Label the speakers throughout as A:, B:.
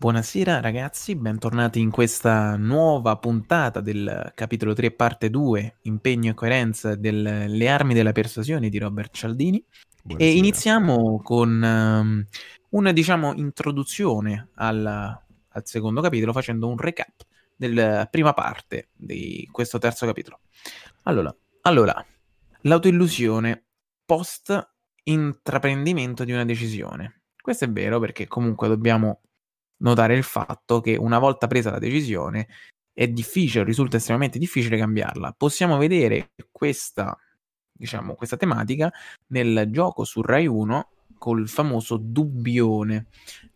A: Buonasera ragazzi, bentornati in questa nuova puntata del capitolo 3 parte 2, impegno e coerenza delle armi della persuasione di Robert Cialdini Buonasera. e iniziamo con um, una diciamo introduzione al, al, secondo capitolo facendo un recap della prima parte di questo terzo capitolo. Allora, allora l'autoillusione post intraprendimento di una decisione. Questo è vero perché comunque dobbiamo notare il fatto che una volta presa la decisione è difficile, risulta estremamente difficile cambiarla. Possiamo vedere questa, diciamo, questa tematica nel gioco su Rai 1 col famoso dubbione.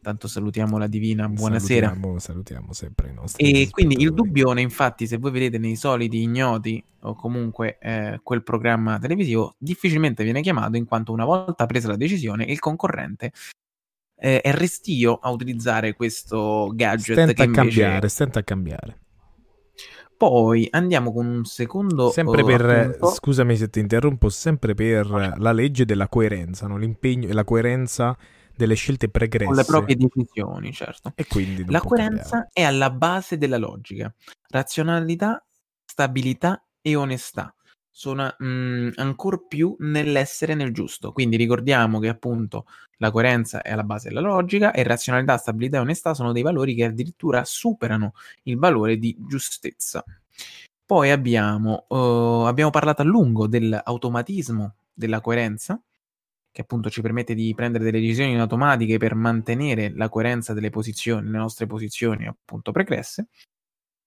A: Tanto salutiamo la divina, buonasera.
B: Salutiamo, salutiamo sempre i nostri.
A: E quindi il dubbione, infatti, se voi vedete nei soliti ignoti o comunque eh, quel programma televisivo, difficilmente viene chiamato in quanto una volta presa la decisione il concorrente eh, è restio a utilizzare questo gadget
B: stenta a cambiare, stenta a cambiare.
A: Poi andiamo con un secondo.
B: Sempre uh, per, appunto. scusami se ti interrompo, sempre per la legge della coerenza, no? l'impegno e la coerenza delle scelte pregresse. Con
A: le proprie decisioni, certo.
B: E quindi
A: la coerenza cambiare. è alla base della logica, razionalità, stabilità e onestà sono mh, ancora più nell'essere nel giusto. Quindi ricordiamo che appunto la coerenza è alla base della logica e razionalità, stabilità e onestà sono dei valori che addirittura superano il valore di giustezza. Poi abbiamo, uh, abbiamo parlato a lungo dell'automatismo della coerenza, che appunto ci permette di prendere delle decisioni automatiche per mantenere la coerenza delle posizioni, le nostre posizioni appunto pregresse.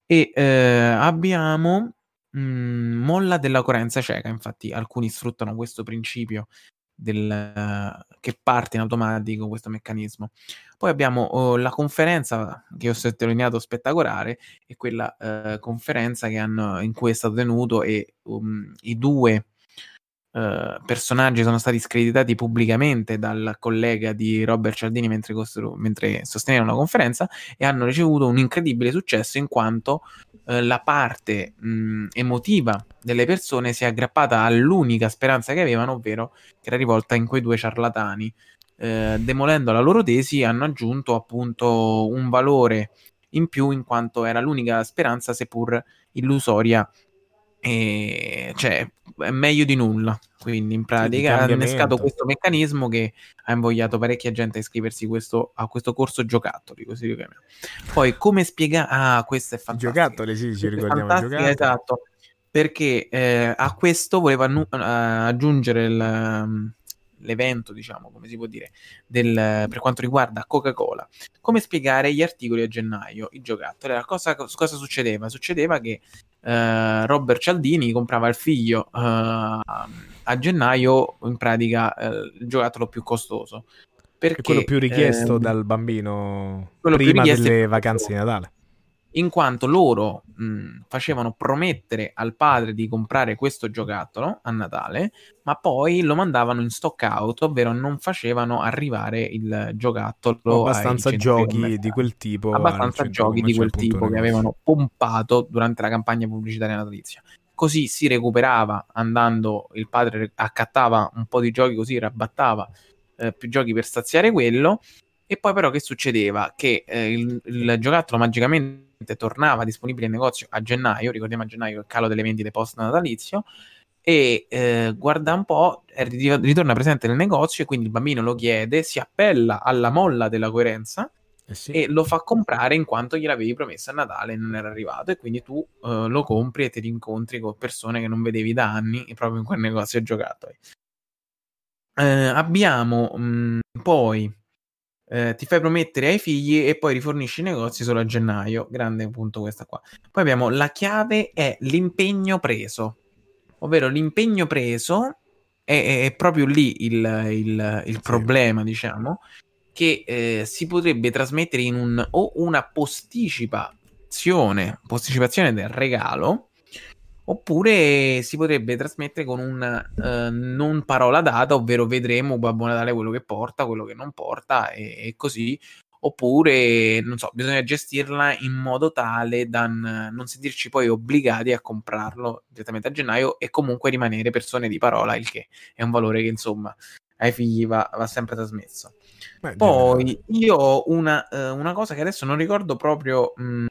A: E eh, abbiamo Mhmm, molla della coerenza cieca, infatti alcuni sfruttano questo principio del che parte in automatico questo meccanismo. Poi abbiamo, oh, la conferenza che ho sottolineato spettacolare, e quella, ehm, conferenza hanno in cui è stato tenuto e, um, i due Uh, personaggi sono stati screditati pubblicamente dal collega di Robert Cialdini mentre, costru- mentre sostenevano la conferenza e hanno ricevuto un incredibile successo in quanto uh, la parte mh, emotiva delle persone si è aggrappata all'unica speranza che avevano, ovvero che era rivolta in quei due ciarlatani. Uh, demolendo la loro tesi hanno aggiunto appunto un valore in più in quanto era l'unica speranza, seppur illusoria, e cioè è meglio di nulla. Quindi in pratica ha innescato questo meccanismo che ha invogliato parecchia gente a iscriversi questo, a questo corso giocattoli, così lo chiamiamo. Poi come spiegare... Ah, questo è fantastico.
B: Giocattoli, sì, ci ricordiamo giocattoli.
A: Esatto, perché eh, a questo voleva annu- uh, aggiungere il l'evento, diciamo, come si può dire, del, per quanto riguarda Coca-Cola. Come spiegare gli articoli a gennaio, i giocattoli? Allora, cosa, cosa succedeva? Succedeva che uh, Robert Cialdini comprava il figlio uh, a gennaio, in pratica, uh, il giocattolo più costoso.
B: Perché, quello più richiesto ehm, dal bambino prima delle vacanze di Natale
A: in quanto loro mh, facevano promettere al padre di comprare questo giocattolo a Natale, ma poi lo mandavano in stock out, ovvero non facevano arrivare il giocattolo.
B: Abbastanza giochi di quel tipo.
A: Abbastanza giochi di quel tipo che avevano pompato durante la campagna pubblicitaria natalizia. Così si recuperava andando, il padre accattava un po' di giochi così, rabattava eh, più giochi per saziare quello. E poi però che succedeva? Che eh, il, il giocattolo magicamente tornava disponibile in negozio a gennaio, ricordiamo a gennaio il calo delle vendite post natalizio, e eh, guarda un po', ritorna presente nel negozio e quindi il bambino lo chiede, si appella alla molla della coerenza eh sì. e lo fa comprare in quanto gliel'avevi promesso a Natale e non era arrivato e quindi tu eh, lo compri e ti rincontri con persone che non vedevi da anni proprio in quel negozio giocattoli. Eh, abbiamo mh, mm, poi eh, ti fai promettere ai figli e poi rifornisci i negozi solo a gennaio. Grande punto questa qua. Poi abbiamo la chiave è l'impegno preso, ovvero l'impegno preso è, è proprio lì il, il, il problema, diciamo, che eh, si potrebbe trasmettere in un o una posticipazione, posticipazione del regalo Oppure si potrebbe trasmettere con un uh, non parola data, ovvero vedremo Babbo Natale quello che porta, quello che non porta e, e così. Oppure, non so, bisogna gestirla in modo tale da n- non sentirci poi obbligati a comprarlo direttamente a gennaio e comunque rimanere persone di parola, il che è un valore che insomma ai figli va, va sempre trasmesso. Beh, Poi io ho una, uh, una, cosa che adesso non ricordo proprio mh, mm,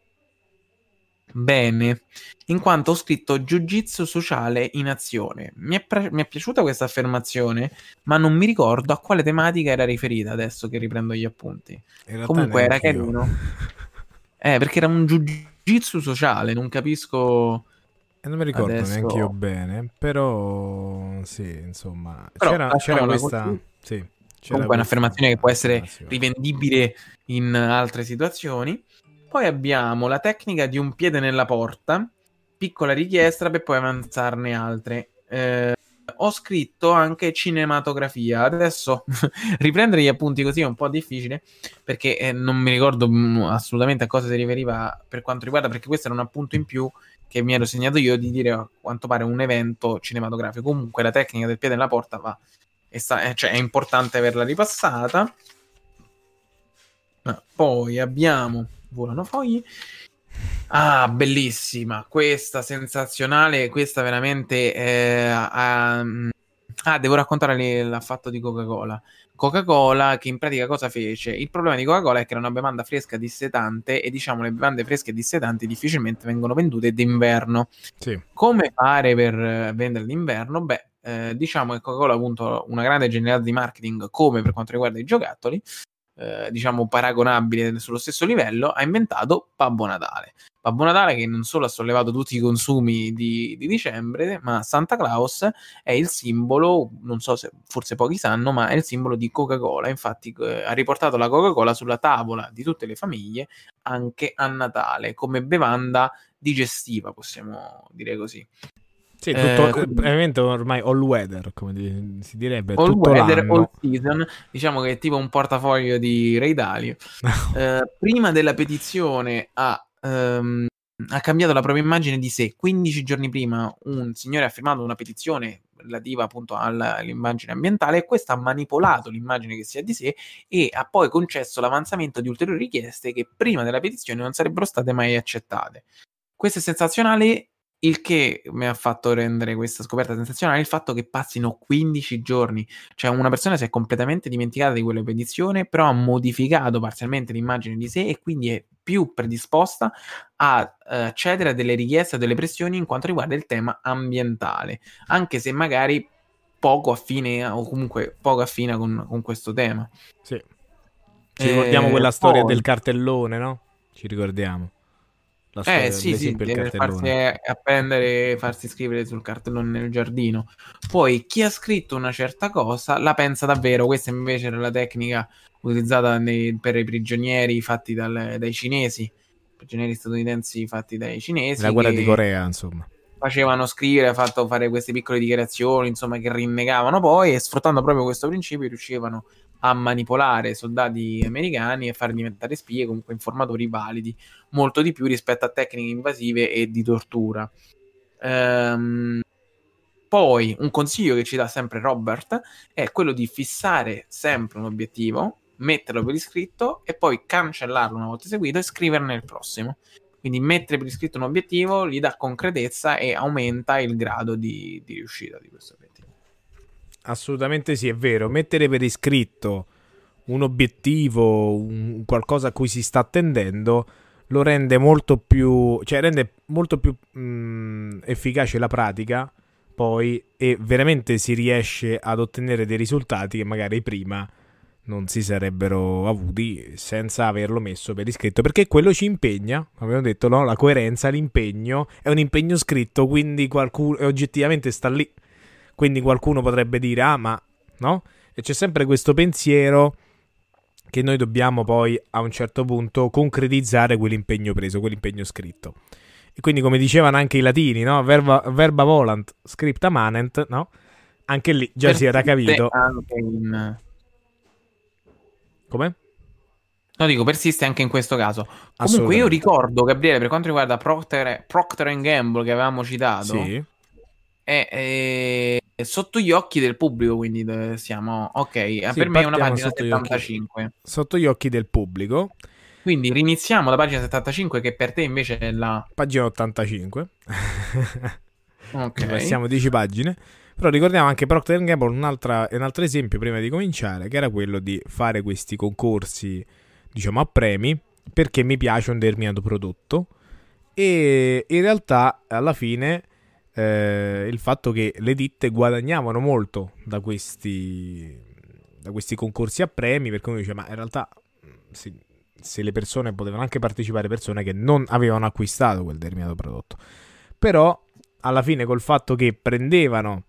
A: bene, in quanto ho scritto Jiu-Jitsu sociale in azione. Mi è, pre- mi è, piaciuta questa affermazione, ma non mi ricordo a quale tematica era riferita adesso che riprendo gli appunti. Comunque era carino. eh, perché era un Jiu-Jitsu sociale, non capisco...
B: E non mi ricordo adesso... neanche io bene, però sì, insomma, però, c'era, c'era questa... Sì, c'era
A: Comunque è un'affermazione che può essere rivendibile in altre situazioni. Poi abbiamo la tecnica di un piede nella porta, piccola richiesta per poi avanzarne altre. Eh, ho scritto anche cinematografia. Adesso riprendere gli appunti così è un po' difficile perché eh, non mi ricordo mm, assolutamente a cosa si riferiva per quanto riguarda, perché questo era un appunto in più che mi ero segnato io di dire a quanto pare un evento cinematografico. Comunque la tecnica del piede nella porta va, è, sta- cioè, è importante averla ripassata. Poi abbiamo volano fogli. Ah, bellissima, questa sensazionale, questa veramente... Eh, ah, ah, devo raccontare l'affatto di Coca-Cola. Coca-Cola che in pratica cosa fece? Il problema di Coca-Cola è che era una bevanda fresca dissetante e diciamo le bevande fresche dissetanti difficilmente vengono vendute d'inverno.
B: Sì.
A: Come fare per vendere d'inverno? Beh, eh, diciamo che Coca-Cola ha avuto una grande genialità di marketing come per quanto riguarda i giocattoli eh, diciamo paragonabile sullo stesso livello, ha inventato Babbo Natale. Babbo Natale che non solo ha sollevato tutti i consumi di, di, dicembre, ma Santa Claus è il simbolo, non so se forse pochi sanno, ma è il simbolo di Coca-Cola. Infatti eh, ha riportato la Coca-Cola sulla tavola di tutte le famiglie anche a Natale come bevanda digestiva, possiamo dire così.
B: Sì, tutto, eh, praticamente ormai all weather, come si direbbe.
A: All
B: tutto
A: weather,
B: l'anno.
A: all season, diciamo che è tipo un portafoglio di Ray Dalio. eh, prima della petizione ha, um, ha, cambiato la propria immagine di sé. 15 giorni prima un signore ha firmato una petizione relativa appunto all'immagine ambientale e questo ha manipolato l'immagine che si ha di sé e ha poi concesso l'avanzamento di ulteriori richieste che prima della petizione non sarebbero state mai accettate. Questo è sensazionale il che mi ha fatto rendere questa scoperta sensazionale il fatto che passino 15 giorni, cioè una persona si è completamente dimenticata di quella petizione, però ha modificato parzialmente l'immagine di sé e quindi è più predisposta a uh, accedere a delle richieste, a delle pressioni in quanto riguarda il tema ambientale, anche se magari poco affine o comunque poco affine con, con questo tema.
B: Sì. Ci ricordiamo eh, quella storia poi... del cartellone, no? Ci ricordiamo.
A: Eh sì, sì, deve farsi appendere farsi scrivere sul cartellone nel giardino. Poi chi ha scritto una certa cosa la pensa davvero. Questa invece era la tecnica utilizzata nei, per i prigionieri fatti dal, dai cinesi, prigionieri statunitensi fatti dai cinesi.
B: La guerra di Corea, insomma.
A: Facevano scrivere, fatto fare queste piccole dichiarazioni, insomma, che rinnegavano poi e sfruttando proprio questo principio riuscivano a manipolare soldati americani e far diventare spie comunque informatori validi molto di più rispetto a tecniche invasive e di tortura. Ehm, poi un consiglio che ci dà sempre Robert è quello di fissare sempre un obiettivo, metterlo per iscritto e poi cancellarlo una volta eseguito e scriverne il prossimo. Quindi mettere per iscritto un obiettivo gli dà concretezza e aumenta il grado di, di riuscita di questo obiettivo.
B: Assolutamente sì, è vero. Mettere per iscritto un obiettivo, un qualcosa a cui si sta attendendo, lo rende molto più, cioè rende molto più mh, mm, efficace la pratica poi e veramente si riesce ad ottenere dei risultati che magari prima non si sarebbero avuti senza averlo messo per iscritto perché quello ci impegna come abbiamo detto no? la coerenza l'impegno è un impegno scritto quindi qualcuno oggettivamente sta lì quindi qualcuno potrebbe dire, ah, ma no? E c'è sempre questo pensiero che noi dobbiamo poi a un certo punto concretizzare quell'impegno preso, quell'impegno scritto. E quindi, come dicevano anche i latini, no? Verba, verba volant, scripta manent, no? Anche lì già si era capito. In... Come?
A: No, dico, persiste anche in questo caso. Comunque, io ricordo, Gabriele, per quanto riguarda Procter, Procter Gamble che avevamo citato, sì. è, è, sotto gli occhi del pubblico, quindi siamo ok. Eh, sì, per me è una pagina sotto 75.
B: Gli occhi, sotto gli occhi del pubblico.
A: Quindi riniziamo la pagina 75, che per te invece è la
B: pagina 85.
A: ok.
B: Passiamo 10 pagine. Però ricordiamo anche Procter Gamble un altro esempio prima di cominciare, che era quello di fare questi concorsi, diciamo, a premi, perché mi piace un determinato prodotto. E in realtà, alla fine, eh, il fatto che le ditte guadagnavano molto da questi, da questi concorsi a premi, perché uno dice, ma in realtà se, se le persone potevano anche partecipare, persone che non avevano acquistato quel determinato prodotto. Però, alla fine, col fatto che prendevano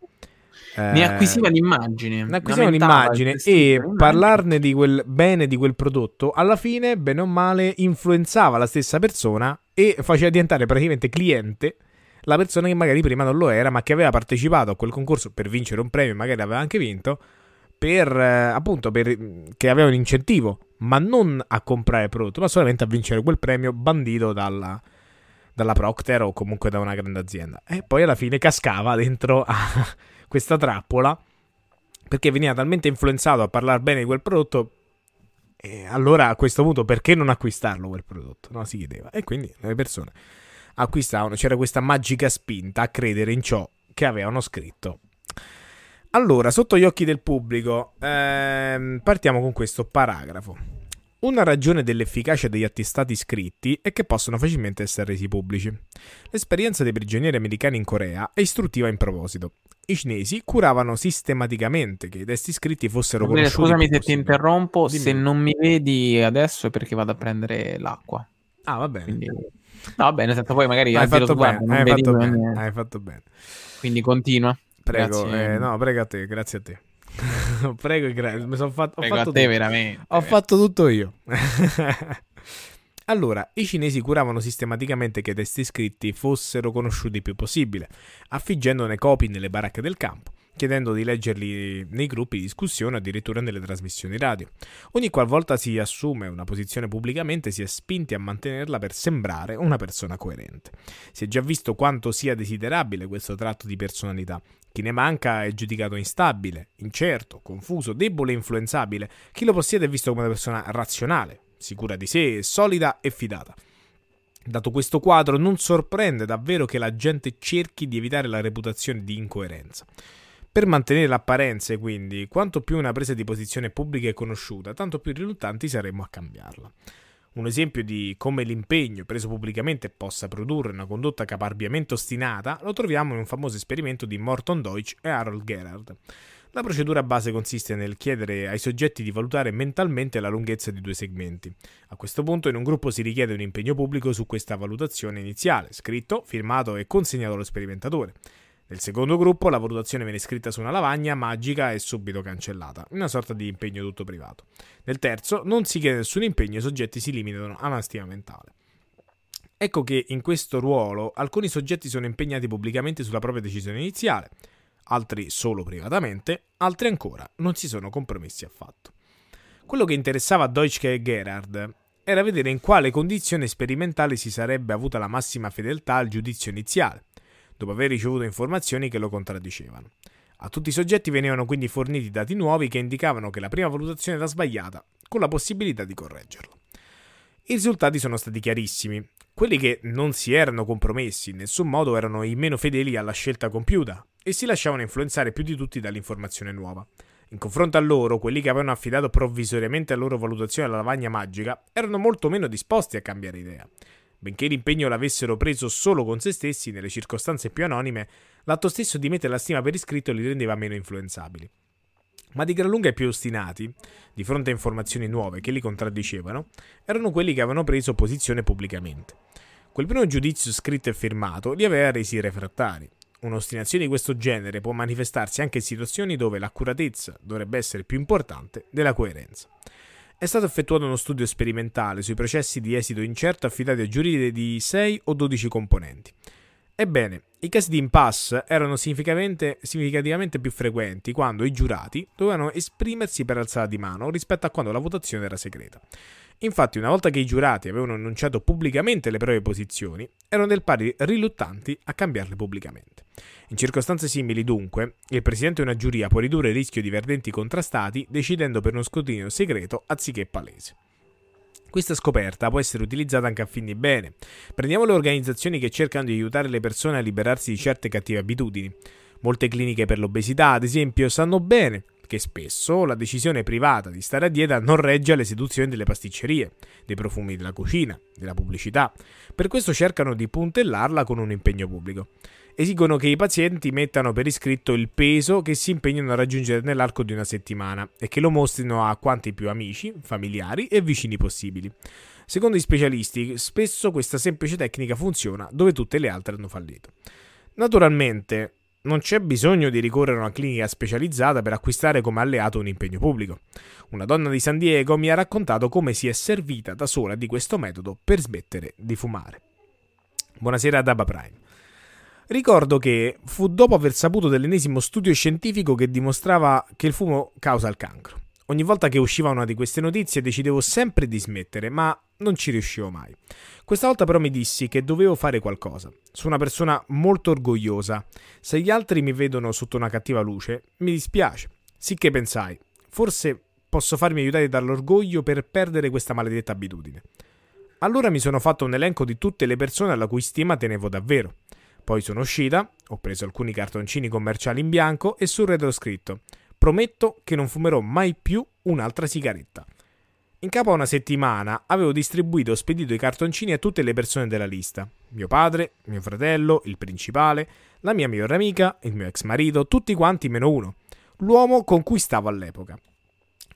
A: ne acquisiva l'immagine.
B: Ne acquisiva l'immagine e parlarne di quel bene di quel prodotto, alla fine, bene o male, influenzava la stessa persona e faceva diventare praticamente cliente la persona che magari prima non lo era, ma che aveva partecipato a quel concorso per vincere un premio, magari aveva anche vinto, per eh, appunto per, che aveva un incentivo, ma non a comprare il prodotto, ma solamente a vincere quel premio bandito dalla, dalla Procter o comunque da una grande azienda. E poi alla fine cascava dentro a questa trappola perché veniva talmente influenzato a parlare bene di quel prodotto e allora a questo punto perché non acquistarlo quel prodotto? No, si chiedeva. E quindi le persone acquistavano, c'era questa magica spinta a credere in ciò che avevano scritto. Allora, sotto gli occhi del pubblico, ehm, partiamo con questo paragrafo. Una ragione dell'efficacia degli attestati scritti è che possono facilmente essere resi pubblici. L'esperienza dei prigionieri americani in Corea è istruttiva in proposito. I cinesi curavano sistematicamente che i testi scritti fossero
A: Bene,
B: conosciuti.
A: Scusami se ti interrompo, Dimmi. se non mi vedi adesso è perché vado a prendere l'acqua.
B: Ah, va bene.
A: Quindi... No, bene, senza poi magari
B: hai fatto, sguardo, bene, hai, fatto bene, hai fatto bene.
A: Quindi continua.
B: Prego, eh, no, prego a te, grazie a te. prego, gra- mi sono fatto,
A: prego
B: ho fatto
A: a te
B: tutto.
A: veramente.
B: Ho fatto tutto io. Allora, i cinesi curavano sistematicamente che i testi scritti fossero conosciuti il più possibile, affiggendone copie nelle baracche del campo, chiedendo di leggerli nei gruppi di discussione o addirittura nelle trasmissioni radio. Ogni qualvolta si assume una posizione pubblicamente si è spinti a mantenerla per sembrare una persona coerente. Si è già visto quanto sia desiderabile questo tratto di personalità. Chi ne manca è giudicato instabile, incerto, confuso, debole e influenzabile. Chi lo possiede è visto come una persona razionale, sicura di sé, solida e fidata. Dato questo quadro, non sorprende davvero che la gente cerchi di evitare la reputazione di incoerenza. Per mantenere l'apparenza, quindi, quanto più una presa di posizione pubblica è conosciuta, tanto più riluttanti saremmo a cambiarla. Un esempio di come l'impegno preso pubblicamente possa produrre una condotta caparbiamente ostinata lo troviamo in un famoso esperimento di Morton Deutsch e Harold Gerhard. La procedura base consiste nel chiedere ai soggetti di valutare mentalmente la lunghezza di due segmenti. A questo punto in un gruppo si richiede un impegno pubblico su questa valutazione iniziale, scritto, firmato e consegnato allo sperimentatore. Nel secondo gruppo la valutazione viene scritta su una lavagna magica e subito cancellata, una sorta di impegno tutto privato. Nel terzo non si chiede nessun impegno e i soggetti si limitano a una stima mentale. Ecco che in questo ruolo alcuni soggetti sono impegnati pubblicamente sulla propria decisione iniziale, altri solo privatamente, altri ancora non si sono compromessi affatto. Quello che interessava a Deutsch e Gerhard era vedere in quale condizione sperimentale si sarebbe avuta la massima fedeltà al giudizio iniziale, dopo aver ricevuto informazioni che lo contraddicevano. A tutti i soggetti venivano quindi forniti dati nuovi che indicavano che la prima valutazione era sbagliata, con la possibilità di correggerlo. I risultati sono stati chiarissimi. Quelli che non si erano compromessi in nessun modo erano i meno fedeli alla scelta compiuta e si lasciavano influenzare più di tutti dall'informazione nuova. In confronto a loro, quelli che avevano affidato provvisoriamente la loro valutazione alla lavagna magica erano molto meno disposti a cambiare idea. Benché l'impegno l'avessero preso solo con se stessi, nelle circostanze più anonime, l'atto stesso di mettere la stima per iscritto li rendeva meno influenzabili. Ma di gran lunga i più ostinati, di fronte a informazioni nuove che li contraddicevano, erano quelli che avevano preso posizione pubblicamente. Quel primo giudizio scritto e firmato li aveva resi refrattari, Un'ostinazione di questo genere può manifestarsi anche in situazioni dove l'accuratezza dovrebbe essere più importante della coerenza. È stato effettuato uno studio sperimentale sui processi di esito incerto affidati a giuridi di 6 o 12 componenti. Ebbene, i casi di impasse erano significativamente più frequenti quando i giurati dovevano esprimersi per alzata di mano rispetto a quando la votazione era segreta. Infatti, una volta che i giurati avevano annunciato pubblicamente le proprie posizioni, erano del pari riluttanti a cambiarle pubblicamente. In circostanze simili, dunque, il presidente di una giuria può ridurre il rischio di verdenti contrastati decidendo per uno scrutinio segreto anziché palese. Questa scoperta può essere utilizzata anche a fin di bene. Prendiamo le organizzazioni che cercano di aiutare le persone a liberarsi di certe cattive abitudini. Molte cliniche per l'obesità, ad esempio, sanno bene che spesso la decisione privata di stare a dieta non regge alle seduzioni delle pasticcerie, dei profumi della cucina, della pubblicità. Per questo cercano di puntellarla con un impegno pubblico. Esigono che i pazienti mettano per iscritto il peso che si impegnano a raggiungere nell'arco di una settimana e che lo mostrino a quanti più amici, familiari e vicini possibili. Secondo i specialisti, spesso questa semplice tecnica funziona dove tutte le altre hanno fallito. Naturalmente, non c'è bisogno di ricorrere a una clinica specializzata per acquistare come alleato un impegno pubblico. Una donna di San Diego mi ha raccontato come si è servita da sola di questo metodo per smettere di fumare. Buonasera ad Abba Prime. Ricordo che fu dopo aver saputo dell'ennesimo studio scientifico che dimostrava che il fumo causa il cancro. Ogni volta che usciva una di queste notizie decidevo sempre di smettere, ma non ci riuscivo mai. Questa volta però mi dissi che dovevo fare qualcosa. Sono una persona molto orgogliosa. Se gli altri mi vedono sotto una cattiva luce, mi dispiace. Sicché pensai, forse posso farmi aiutare dall'orgoglio per perdere questa maledetta abitudine. Allora mi sono fatto un elenco di tutte le persone alla cui stima tenevo davvero. Poi sono uscita, ho preso alcuni cartoncini commerciali in bianco e sul retro scritto Prometto che non fumerò mai più un'altra sigaretta. In capo a una settimana avevo distribuito e spedito i cartoncini a tutte le persone della lista. Mio padre, mio fratello, il principale, la mia migliore amica, il mio ex marito, tutti quanti meno uno. L'uomo con cui stavo all'epoca.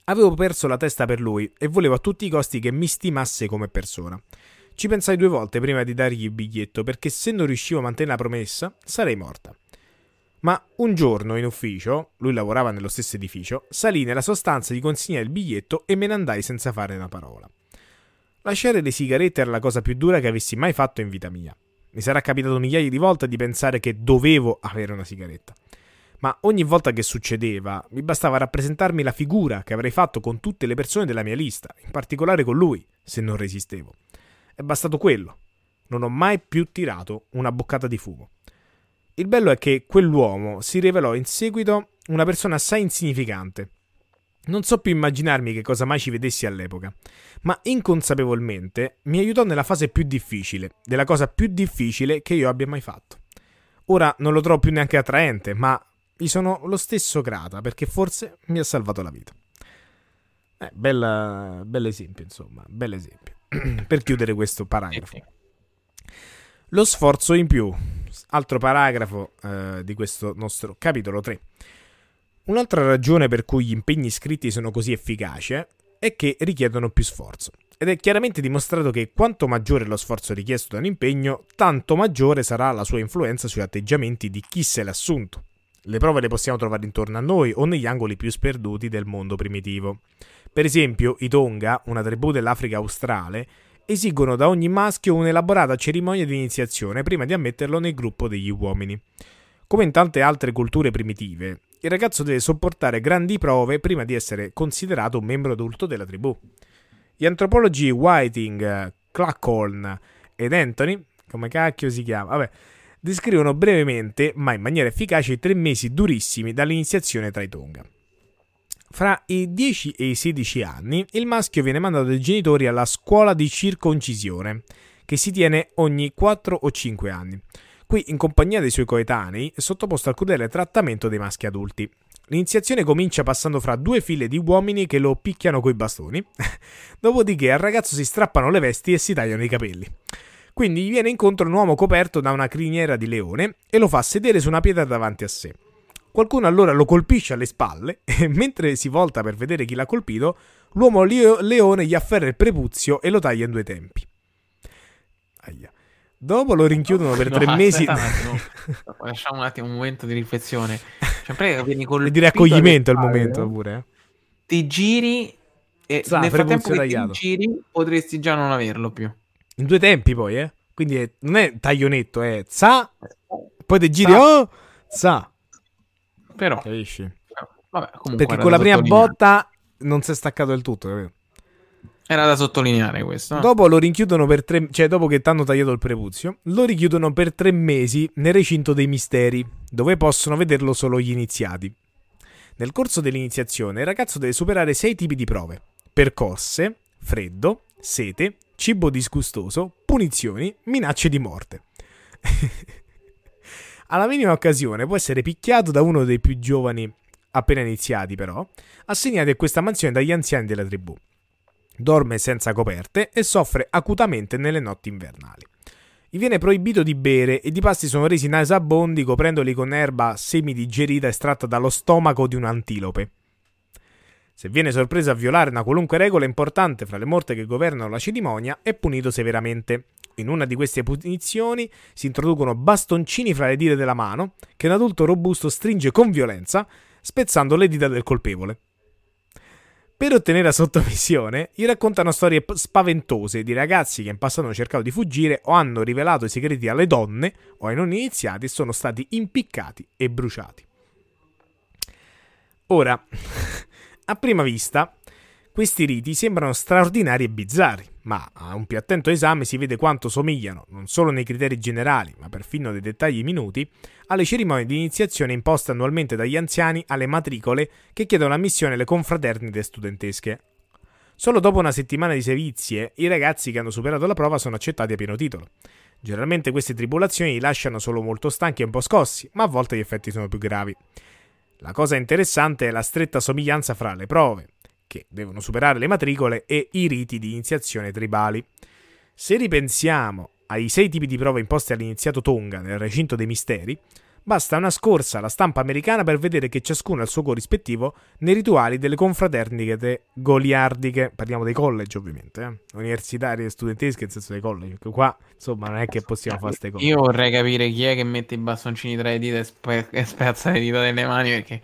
B: Avevo perso la testa per lui e volevo a tutti i costi che mi stimasse come persona. Ci pensai due volte prima di dargli il biglietto perché se non riuscivo a mantenere la promessa sarei morta. Ma un giorno in ufficio, lui lavorava nello stesso edificio, salì nella sostanza di consegnare il biglietto e me ne andai senza fare una parola. Lasciare le sigarette era la cosa più dura che avessi mai fatto in vita mia. Mi sarà capitato migliaia di volte di pensare che dovevo avere una sigaretta. Ma ogni volta che succedeva, mi bastava rappresentarmi la figura che avrei fatto con tutte le persone della mia lista, in particolare con lui, se non resistevo. È bastato quello. Non ho mai più tirato una boccata di fumo. Il bello è che quell'uomo si rivelò in seguito una persona assai insignificante. Non so più immaginarmi che cosa mai ci vedessi all'epoca, ma inconsapevolmente mi aiutò nella fase più difficile, della cosa più difficile che io abbia mai fatto. Ora non lo trovo più neanche attraente, ma gli sono lo stesso grata perché forse mi ha salvato la vita. Eh, bella, bell'esempio, insomma, bell'esempio. per chiudere questo paragrafo. Lo sforzo in più altro paragrafo eh, di questo nostro capitolo 3. Un'altra ragione per cui gli impegni scritti sono così efficaci è che richiedono più sforzo. Ed è chiaramente dimostrato che quanto maggiore lo sforzo richiesto da un impegno, tanto maggiore sarà la sua influenza sugli atteggiamenti di chi se l'ha assunto. Le prove le possiamo trovare intorno a noi o negli angoli più sperduti del mondo primitivo. Per esempio, i Tonga, una tribù dell'Africa australe, esigono da ogni maschio un'elaborata cerimonia di iniziazione prima di ammetterlo nel gruppo degli uomini. Come in tante altre culture primitive, il ragazzo deve sopportare grandi prove prima di essere considerato un membro adulto della tribù. Gli antropologi Whiting, Clackhorn ed Anthony, come cacchio si chiama, vabbè, descrivono brevemente, ma in maniera efficace, i tre mesi durissimi dall'iniziazione tra i Tonga. Fra i 10 e i 16 anni, il maschio viene mandato dai genitori alla scuola di circoncisione, che si tiene ogni 4 o 5 anni. Qui, in compagnia dei suoi coetanei, è sottoposto al crudele trattamento dei maschi adulti. L'iniziazione comincia passando fra due file di uomini che lo picchiano coi bastoni, dopodiché al ragazzo si strappano le vesti e si tagliano i capelli. Quindi gli viene incontro un uomo coperto da una criniera di leone e lo fa sedere su una pietra davanti a sé. Qualcuno allora lo colpisce alle spalle e mentre si volta per vedere chi l'ha colpito, l'uomo leone gli afferra il prepuzio e lo taglia in due tempi. Aia. Dopo lo rinchiudono per no, tre mesi. Un
A: Lasciamo un attimo un momento di riflessione. Cioè, vieni
B: e di raccoglimento al momento pure. Eh.
A: Ti giri e Sa, nel frattempo che tagliato. ti giri potresti già non averlo più.
B: In due tempi poi, eh? Quindi è, non è taglionetto, è za, poi ti giri, sa. oh, za.
A: Però,
B: capisci? Vabbè, Perché con la prima botta non si è staccato del tutto, capito?
A: Era da sottolineare questo.
B: No? Dopo lo rinchiudono per tre, cioè dopo che ti hanno tagliato il prepuzio, lo richiudono per tre mesi nel recinto dei misteri, dove possono vederlo solo gli iniziati. Nel corso dell'iniziazione il ragazzo deve superare sei tipi di prove: percosse, freddo, sete, cibo disgustoso, punizioni, minacce di morte. Alla minima occasione può essere picchiato da uno dei più giovani appena iniziati, però, assegnati a questa mansione dagli anziani della tribù. Dorme senza coperte e soffre acutamente nelle notti invernali. Gli viene proibito di bere e i pasti sono resi nasabondi coprendoli con erba semidigerita estratta dallo stomaco di un'antilope. Se viene sorpreso a violare una qualunque regola importante fra le morte che governano la cerimonia, è punito severamente. In una di queste punizioni si introducono bastoncini fra le dita della mano che un adulto robusto stringe con violenza, spezzando le dita del colpevole. Per ottenere la sottomissione, gli raccontano storie spaventose di ragazzi che in passato hanno cercato di fuggire o hanno rivelato i segreti alle donne o ai non iniziati e sono stati impiccati e bruciati. Ora, a prima vista, questi riti sembrano straordinari e bizzarri, ma a un più attento esame si vede quanto somigliano, non solo nei criteri generali, ma perfino nei dettagli minuti, alle cerimonie di iniziazione imposte annualmente dagli anziani alle matricole che chiedono ammissione alle confraternite studentesche. Solo dopo una settimana di sevizie, i ragazzi che hanno superato la prova sono accettati a pieno titolo. Generalmente queste tribolazioni li lasciano solo molto stanchi e un po' scossi, ma a volte gli effetti sono più gravi. La cosa interessante è la stretta somiglianza fra le prove, che devono superare le matricole e i riti di iniziazione tribali. Se ripensiamo ai sei tipi di prove imposte all'iniziato Tonga nel recinto dei misteri, Basta una scorsa alla stampa americana per vedere che ciascuno ha il suo corrispettivo nei rituali delle confraternite goliardiche. Parliamo dei college, ovviamente, eh? universitarie e studentesche, nel senso dei college. Qua, insomma, non è che possiamo fare queste cose.
A: Io vorrei capire chi è che mette i bastoncini tra le dita e, spe- e spezza le dita delle mani, perché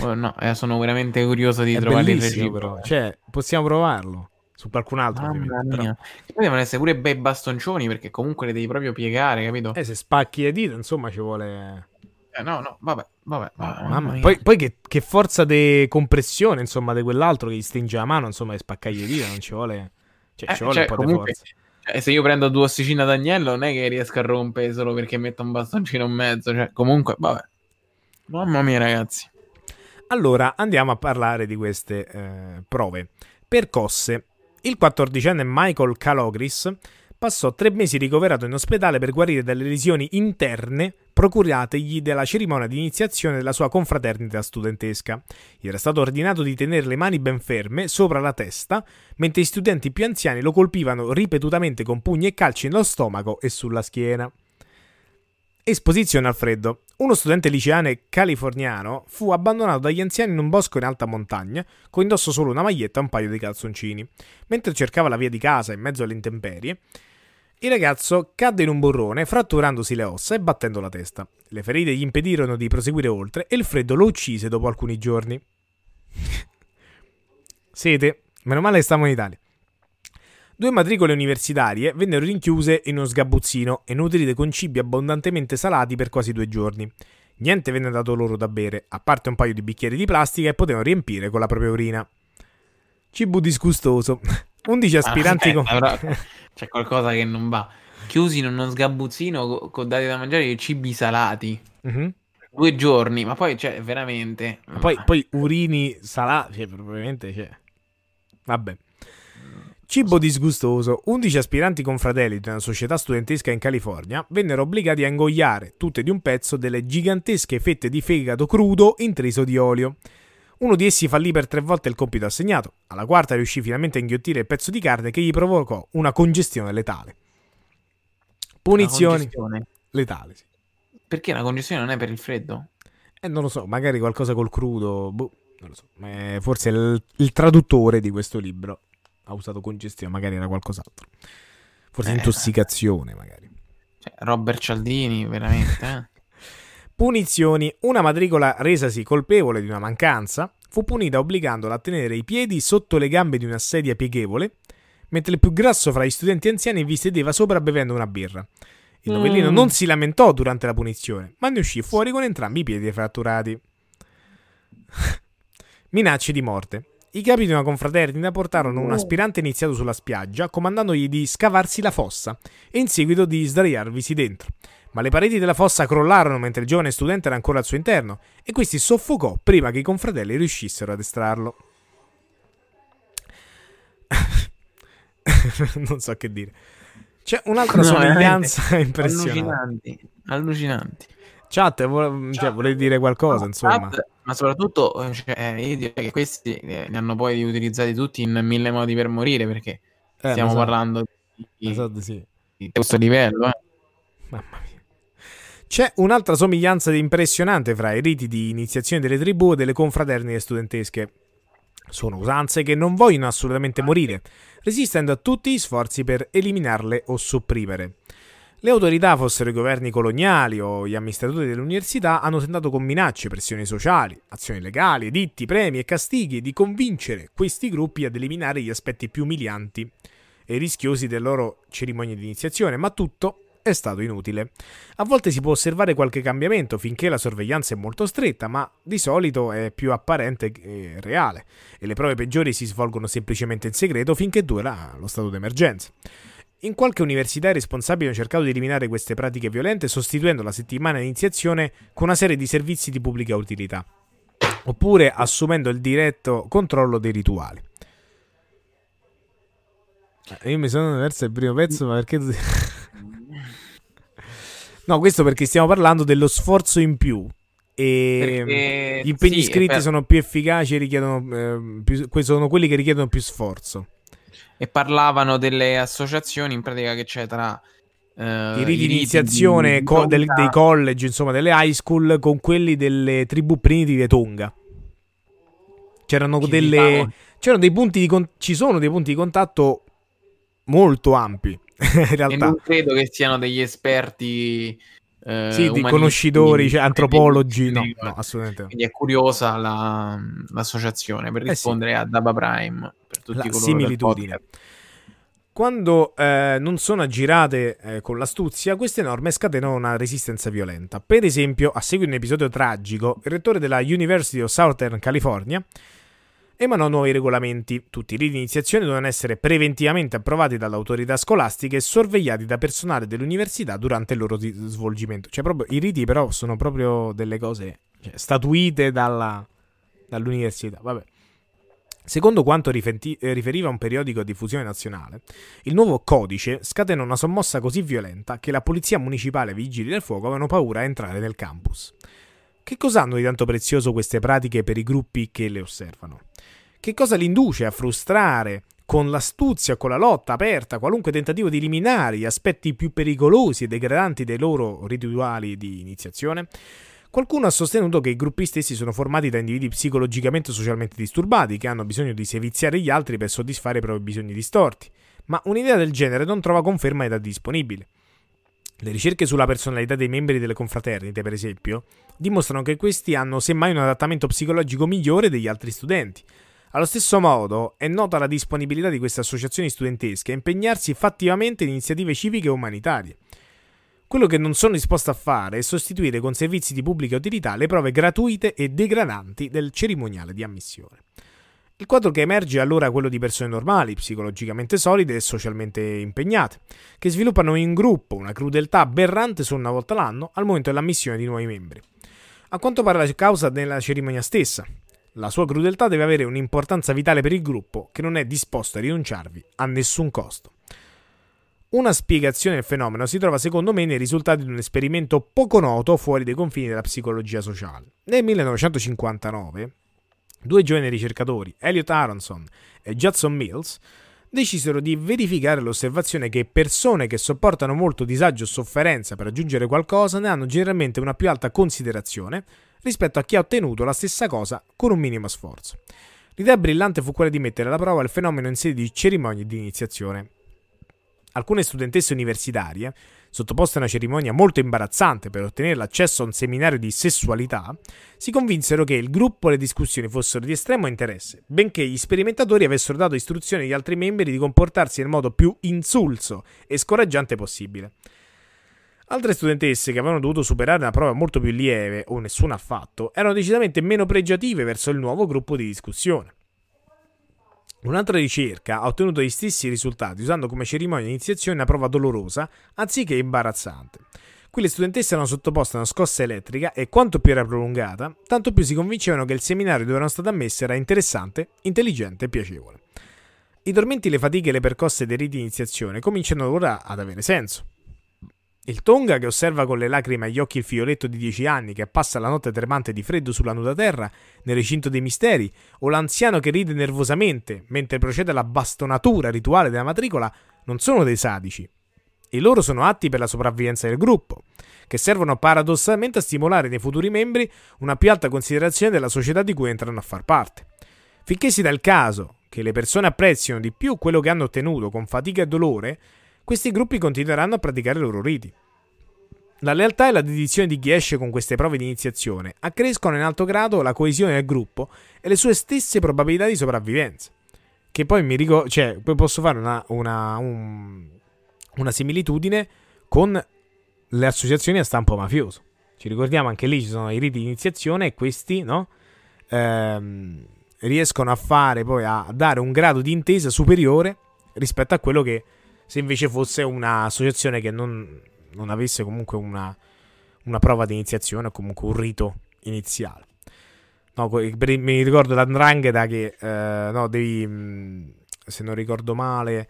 A: oh, no, eh, sono veramente curioso di
B: è
A: trovare il
B: registro. Però. Cioè, possiamo provarlo su qualcun altro.
A: Mamma mia. Poi devono essere pure bei bastoncioni perché comunque le devi proprio piegare, capito?
B: Eh, se spacchi le dita, insomma, ci vuole.
A: Eh, no, no, vabbè, vabbè. vabbè
B: Mamma Poi, poi che, che, forza di compressione, insomma, di quell'altro che gli stringe la mano, insomma, e spaccargli le dita, non ci vuole... Cioè,
A: eh,
B: ci vuole
A: cioè,
B: un po'
A: comunque,
B: di forza.
A: Cioè, se io prendo due ossicine d'agnello, non è che riesco a rompere solo perché metto un bastoncino in mezzo. Cioè, comunque, vabbè. Mamma mia, ragazzi.
B: Allora, andiamo a parlare di queste eh, prove. Percosse. Il quattordicenne Michael Calogris passò tre mesi ricoverato in ospedale per guarire dalle lesioni interne procurategli della cerimonia di iniziazione della sua confraternita studentesca. Gli era stato ordinato di tenere le mani ben ferme sopra la testa, mentre gli studenti più anziani lo colpivano ripetutamente con pugni e calci nello stomaco e sulla schiena. Esposizione al freddo. Uno studente liceano californiano fu abbandonato dagli anziani in un bosco in alta montagna, con indosso solo una maglietta e un paio di calzoncini. Mentre cercava la via di casa in mezzo alle intemperie, il ragazzo cadde in un burrone, fratturandosi le ossa e battendo la testa. Le ferite gli impedirono di proseguire oltre e il freddo lo uccise dopo alcuni giorni. Sete, meno male che stiamo in Italia. Due matricole universitarie vennero rinchiuse in uno sgabuzzino e nutrite con cibi abbondantemente salati per quasi due giorni. Niente venne dato loro da bere, a parte un paio di bicchieri di plastica e potevano riempire con la propria urina. Cibo disgustoso. 11 aspiranti
A: ah, con... C'è qualcosa che non va. Chiusi in uno sgabuzzino con dati da mangiare i cibi salati. Mm-hmm. Due giorni, ma poi, cioè, veramente...
B: Ma poi, poi urini salati, cioè, probabilmente, cioè... Vabbè. Cibo disgustoso. 11 aspiranti confratelli di una società studentesca in California vennero obbligati a ingoiare, tutte di un pezzo, delle gigantesche fette di fegato crudo intriso di olio. Uno di essi fallì per tre volte il compito assegnato. Alla quarta riuscì finalmente a inghiottire il pezzo di carne che gli provocò una congestione letale. Punizioni letale, sì.
A: Perché la congestione non è per il freddo?
B: Eh, non lo so, magari qualcosa col crudo. Boh, non lo so. Eh, forse il, il, traduttore di questo libro ha usato congestione, magari era qualcos'altro. Forse eh, intossicazione, magari.
A: Cioè, Robert Cialdini, veramente, eh?
B: Punizioni. Una matricola resasi colpevole di una mancanza fu punita obbligandola a tenere i piedi sotto le gambe di una sedia pieghevole, mentre il più grasso fra gli studenti anziani vi sedeva sopra bevendo una birra. Il novellino mm. non si lamentò durante la punizione, ma ne uscì fuori con entrambi i piedi fratturati. Minacce di morte. I capi di una confraternita portarono un aspirante iniziato sulla spiaggia, comandandogli di scavarsi la fossa e in seguito di sdraiarvisi dentro ma le pareti della fossa crollarono mentre il giovane studente era ancora al suo interno e questi soffocò prima che i confratelli riuscissero ad estrarlo. non so che dire. C'è un'altra no, somiglianza impressionante.
A: Allucinanti, allucinanti.
B: Chat, vo- cioè, volevi dire qualcosa, no, insomma. Chat,
A: ma soprattutto, eh, cioè, io direi che questi eh, li hanno poi utilizzati tutti in mille modi per morire, perché eh, stiamo so. parlando di, so, sì. di questo livello. Eh.
B: Mamma mia. C'è un'altra somiglianza impressionante fra i riti di iniziazione delle tribù e delle confraternite studentesche. Sono usanze che non vogliono assolutamente morire, resistendo a tutti gli sforzi per eliminarle o sopprimere. Le autorità, fossero i governi coloniali o gli amministratori dell'università, hanno tentato con minacce, pressioni sociali, azioni legali, editti, premi e castighi di convincere questi gruppi ad eliminare gli aspetti più umilianti e rischiosi delle loro cerimonie di iniziazione, ma tutto è stato inutile. A volte si può osservare qualche cambiamento finché la sorveglianza è molto stretta, ma di solito è più apparente che reale, e le prove peggiori si svolgono semplicemente in segreto finché dura lo stato d'emergenza. In qualche università i responsabili hanno cercato di eliminare queste pratiche violente sostituendo la settimana di iniziazione con una serie di servizi di pubblica utilità, oppure assumendo il diretto controllo dei rituali. Eh, io mi sono perso il primo pezzo, ma perché... no, questo perché stiamo parlando dello sforzo in più e perché... gli impegni sì, scritti per... sono più efficaci e richiedono eh, più... sono quelli che richiedono più sforzo
A: e parlavano delle associazioni in pratica che c'è tra
B: eh, i riti di iniziazione co- del, dei college, insomma, delle high school con quelli delle tribù primitive Tonga. C'erano ci delle c'erano dei punti di con- ci sono dei punti di contatto molto ampi in realtà. E non
A: credo che siano degli esperti
B: eh, sì, di conoscitori, cioè antropologi, no, no, assolutamente.
A: Quindi è curiosa la, l'associazione per rispondere eh sì. a Daba Prime per tutti la
B: similitudine. Quando eh, non sono aggirate eh, con l'astuzia, queste norme scatenano una resistenza violenta. Per esempio, a seguito di un episodio tragico, il rettore della University of Southern California emanò nuovi regolamenti. Tutti i riti di iniziazione dovevano essere preventivamente approvati dalle autorità scolastiche e sorvegliati da personale dell'università durante il loro svolgimento. Cioè, proprio, i riti, però, sono proprio delle cose cioè, statuite dalla, dall'università. Vabbè. Secondo quanto rifenti- eh, riferiva un periodico a diffusione nazionale, il nuovo codice scatenò una sommossa così violenta che la polizia municipale e i vigili del fuoco avevano paura a entrare nel campus. Che cosa hanno di tanto prezioso queste pratiche per i gruppi che le osservano? Che cosa li induce a frustrare con l'astuzia, con la lotta aperta, qualunque tentativo di eliminare gli aspetti più pericolosi e degradanti dei loro rituali di iniziazione? Qualcuno ha sostenuto che i gruppi stessi sono formati da individui psicologicamente o socialmente disturbati che hanno bisogno di seviziare gli altri per soddisfare i propri bisogni distorti, ma un'idea del genere non trova conferma ed è disponibile. Le ricerche sulla personalità dei membri delle confraternite, per esempio, dimostrano che questi hanno semmai un adattamento psicologico migliore degli altri studenti. Allo stesso modo, è nota la disponibilità di queste associazioni studentesche a impegnarsi fattivamente in iniziative civiche e umanitarie. Quello che non sono disposto a fare è sostituire con servizi di pubblica utilità le prove gratuite e degradanti del cerimoniale di ammissione. Il quadro che emerge è allora quello di persone normali, psicologicamente solide e socialmente impegnate, che sviluppano in gruppo una crudeltà aberrante solo una volta l'anno al momento dell'ammissione di nuovi membri. A quanto pare la causa della cerimonia stessa. La sua crudeltà deve avere un'importanza vitale per il gruppo che non è disposto a rinunciarvi a nessun costo. Una spiegazione del fenomeno si trova secondo me nei risultati di un esperimento poco noto fuori dai confini della psicologia sociale. Nel 1959 Due giovani ricercatori, Elliot Aronson e Judson Mills, decisero di verificare l'osservazione che persone che sopportano molto disagio o sofferenza per raggiungere qualcosa ne hanno generalmente una più alta considerazione rispetto a chi ha ottenuto la stessa cosa con un minimo sforzo. L'idea brillante fu quella di mettere alla prova il fenomeno in sede di cerimonie di iniziazione. Alcune studentesse universitarie sottoposte a una cerimonia molto imbarazzante per ottenere l'accesso a un seminario di sessualità, si convinsero che il gruppo e le discussioni fossero di estremo interesse, benché gli sperimentatori avessero dato istruzioni agli altri membri di comportarsi nel modo più insulso e scoraggiante possibile. Altre studentesse che avevano dovuto superare una prova molto più lieve o nessuna affatto erano decisamente meno pregiative verso il nuovo gruppo di discussione. Un'altra ricerca ha ottenuto gli stessi risultati usando come cerimonia di iniziazione una prova dolorosa anziché imbarazzante. Qui le studentesse erano sottoposte a una scossa elettrica e quanto più era prolungata, tanto più si convincevano che il seminario dove erano state ammesse era interessante, intelligente e piacevole. I tormenti, le fatiche e le percosse dei riti di iniziazione cominciano ora ad avere senso. Il Tonga che osserva con le lacrime agli occhi il fioletto di dieci anni che passa la notte tremante di freddo sulla nuda terra nel recinto dei misteri, o l'anziano che ride nervosamente mentre procede la bastonatura rituale della matricola, non sono dei sadici. I loro sono atti per la sopravvivenza del gruppo, che servono paradossalmente a stimolare nei futuri membri una più alta considerazione della società di cui entrano a far parte. Finché si dà il caso che le persone apprezzino di più quello che hanno ottenuto con fatica e dolore, questi gruppi continueranno a praticare i loro riti. La lealtà e la dedizione di chi esce con queste prove di iniziazione accrescono in alto grado la coesione del gruppo e le sue stesse probabilità di sopravvivenza. Che poi mi ricordo, cioè, poi posso fare una, una, un, una similitudine con le associazioni a stampo mafioso. Ci ricordiamo anche lì ci sono i riti di iniziazione e questi, no? Ehm, riescono a fare poi a dare un grado di intesa superiore rispetto a quello che se invece fosse un'associazione che non, non avesse comunque una, una prova di iniziazione o comunque un rito iniziale. No, mi ricordo l'andrangheta che eh, no, devi, mm, se non ricordo male,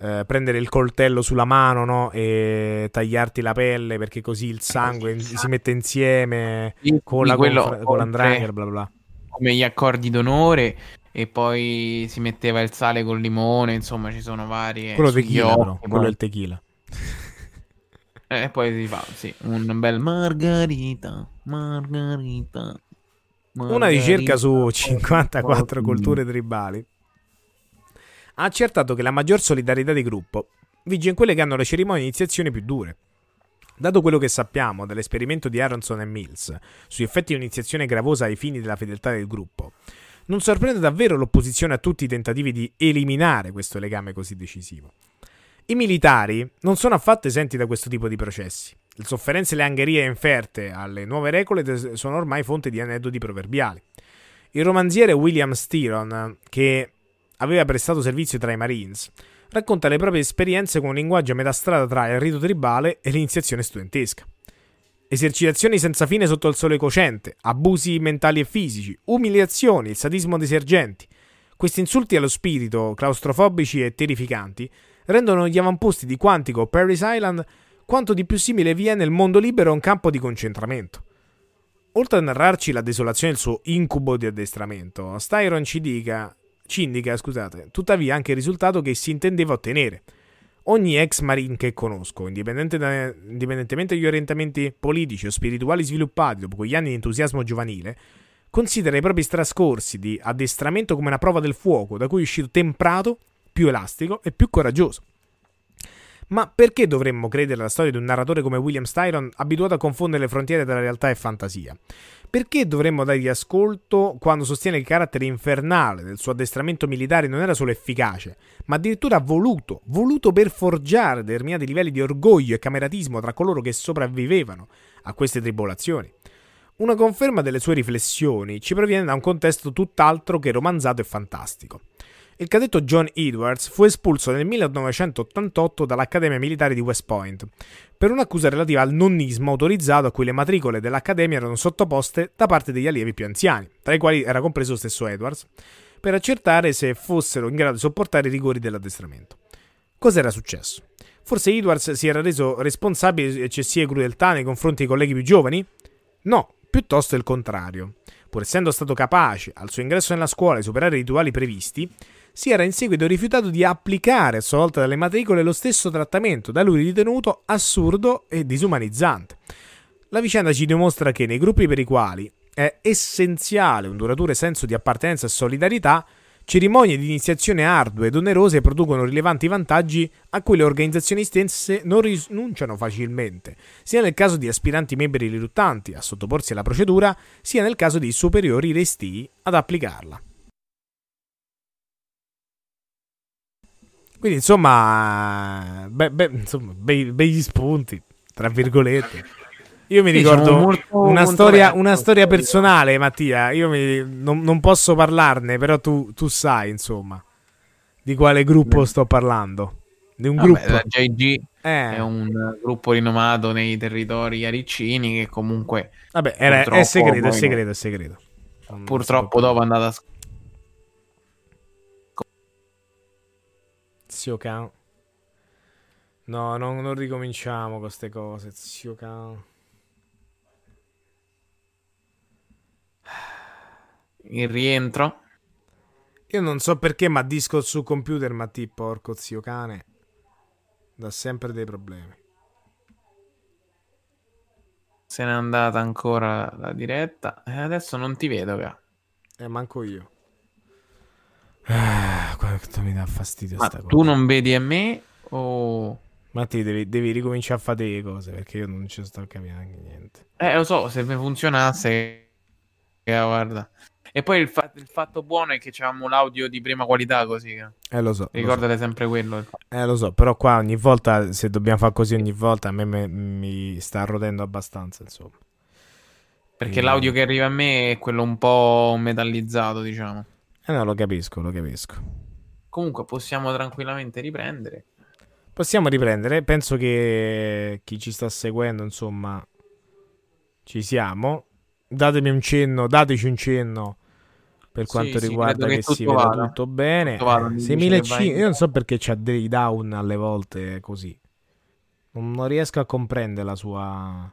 B: eh, prendere il coltello sulla mano no, e tagliarti la pelle perché così il sangue si mette insieme con, la, quello, con l'andrangheta, bla bla.
A: Come gli accordi d'onore e poi si metteva il sale col limone, insomma ci sono varie...
B: Quello tequila, però, quello è il tequila.
A: e poi si fa, sì, un bel margarita, margarita.
B: margarita Una ricerca su 54 culture tribali ha accertato che la maggior solidarietà di gruppo vige in quelle che hanno le cerimonie di iniziazione più dure. Dato quello che sappiamo dall'esperimento di Aronson e Mills sui effetti di un'iniziazione gravosa ai fini della fedeltà del gruppo, non sorprende davvero l'opposizione a tutti i tentativi di eliminare questo legame così decisivo. I militari non sono affatto esenti da questo tipo di processi. Le sofferenze e le angherie inferte alle nuove regole sono ormai fonte di aneddoti proverbiali. Il romanziere William Styron, che aveva prestato servizio tra i Marines, racconta le proprie esperienze con un linguaggio a metà strada tra il rito tribale e l'iniziazione studentesca. Esercitazioni senza fine sotto il sole cocente, abusi mentali e fisici, umiliazioni, il sadismo dei sergenti. Questi insulti allo spirito, claustrofobici e terrificanti, rendono gli avamposti di Quantico Paris Island quanto di più simile vi è nel mondo libero a un campo di concentramento. Oltre a narrarci la desolazione del suo incubo di addestramento, Styron ci, dica, ci indica scusate, tuttavia anche il risultato che si intendeva ottenere – Ogni ex marine che conosco, indipendentemente dagli orientamenti politici o spirituali sviluppati dopo quegli anni di entusiasmo giovanile, considera i propri trascorsi di addestramento come una prova del fuoco da cui è uscito temprato, più elastico e più coraggioso. Ma perché dovremmo credere alla storia di un narratore come William Styron abituato a confondere le frontiere tra realtà e fantasia? Perché dovremmo dargli ascolto quando sostiene che il carattere infernale del suo addestramento militare non era solo efficace, ma addirittura voluto, voluto per forgiare determinati livelli di orgoglio e cameratismo tra coloro che sopravvivevano a queste tribolazioni? Una conferma delle sue riflessioni ci proviene da un contesto tutt'altro che romanzato e fantastico. Il cadetto John Edwards fu espulso nel 1988 dall'Accademia Militare di West Point per un'accusa relativa al nonnismo autorizzato a cui le matricole dell'Accademia erano sottoposte da parte degli allievi più anziani, tra i quali era compreso lo stesso Edwards, per accertare se fossero in grado di sopportare i rigori dell'addestramento. Cos'era successo? Forse Edwards si era reso responsabile di eccessive crudeltà nei confronti dei colleghi più giovani? No, piuttosto il contrario. Pur essendo stato capace, al suo ingresso nella scuola, di superare i rituali previsti, si era in seguito rifiutato di applicare a sua volta dalle matricole lo stesso trattamento da lui ritenuto assurdo e disumanizzante. La vicenda ci dimostra che nei gruppi per i quali è essenziale un duraturo senso di appartenenza e solidarietà, cerimonie di iniziazione ardue ed onerose producono rilevanti vantaggi a cui le organizzazioni stesse non rinunciano facilmente, sia nel caso di aspiranti membri riluttanti a sottoporsi alla procedura, sia nel caso di superiori restii ad applicarla. Quindi insomma, be, be, insomma bei, begli spunti, tra virgolette. Io mi ricordo molto, una, molto storia, una, storia, personale, Mattia. Io mi, non, non, posso parlarne, però tu, tu, sai, insomma, di quale gruppo sto parlando. Di un Vabbè, gruppo.
A: La JG eh. è un gruppo rinomato nei territori aricini che comunque...
B: Vabbè, era, è segreto, è segreto, è segreto.
A: Purtroppo dopo è andata a
B: Siokan. No, non, non ricominciamo con queste cose, zio cano.
A: Il rientro.
B: Io non so perché, ma Discord su computer, ma ti porco zio cane. Dà sempre dei problemi.
A: Se n'è andata ancora la diretta. E adesso non ti vedo, ca.
B: Eh, manco io. Ah, quanto mi dà fastidio
A: Ma
B: sta cosa.
A: tu non vedi a me o...
B: Ma ti devi, devi ricominciare a fare le cose perché io non ci sto a capire anche niente.
A: Eh, lo so, se funzionasse... eh, guarda. E poi il, fa- il fatto buono è che avevamo l'audio di prima qualità così.
B: Eh, lo so. Lo so.
A: Ricordate sempre quello.
B: Eh, lo so, però qua ogni volta, se dobbiamo fare così ogni volta, a me me- mi sta rodendo abbastanza, insomma.
A: Perché
B: Eh.
A: l'audio che arriva a me è quello un po' metallizzato, diciamo.
B: Eh no, lo capisco, lo capisco.
A: Comunque possiamo tranquillamente riprendere.
B: Possiamo riprendere. Penso che chi ci sta seguendo, insomma, ci siamo. Datemi un cenno, dateci un cenno per
A: Sì,
B: quanto
A: sì,
B: riguarda
A: credo
B: che,
A: che
B: si
A: vada.
B: tutto bene.
A: Tutto vada, mi dice che
B: 6500,
A: vai-
B: io non so perché c'ha dei down alle volte così. Non, non riesco a comprendere la sua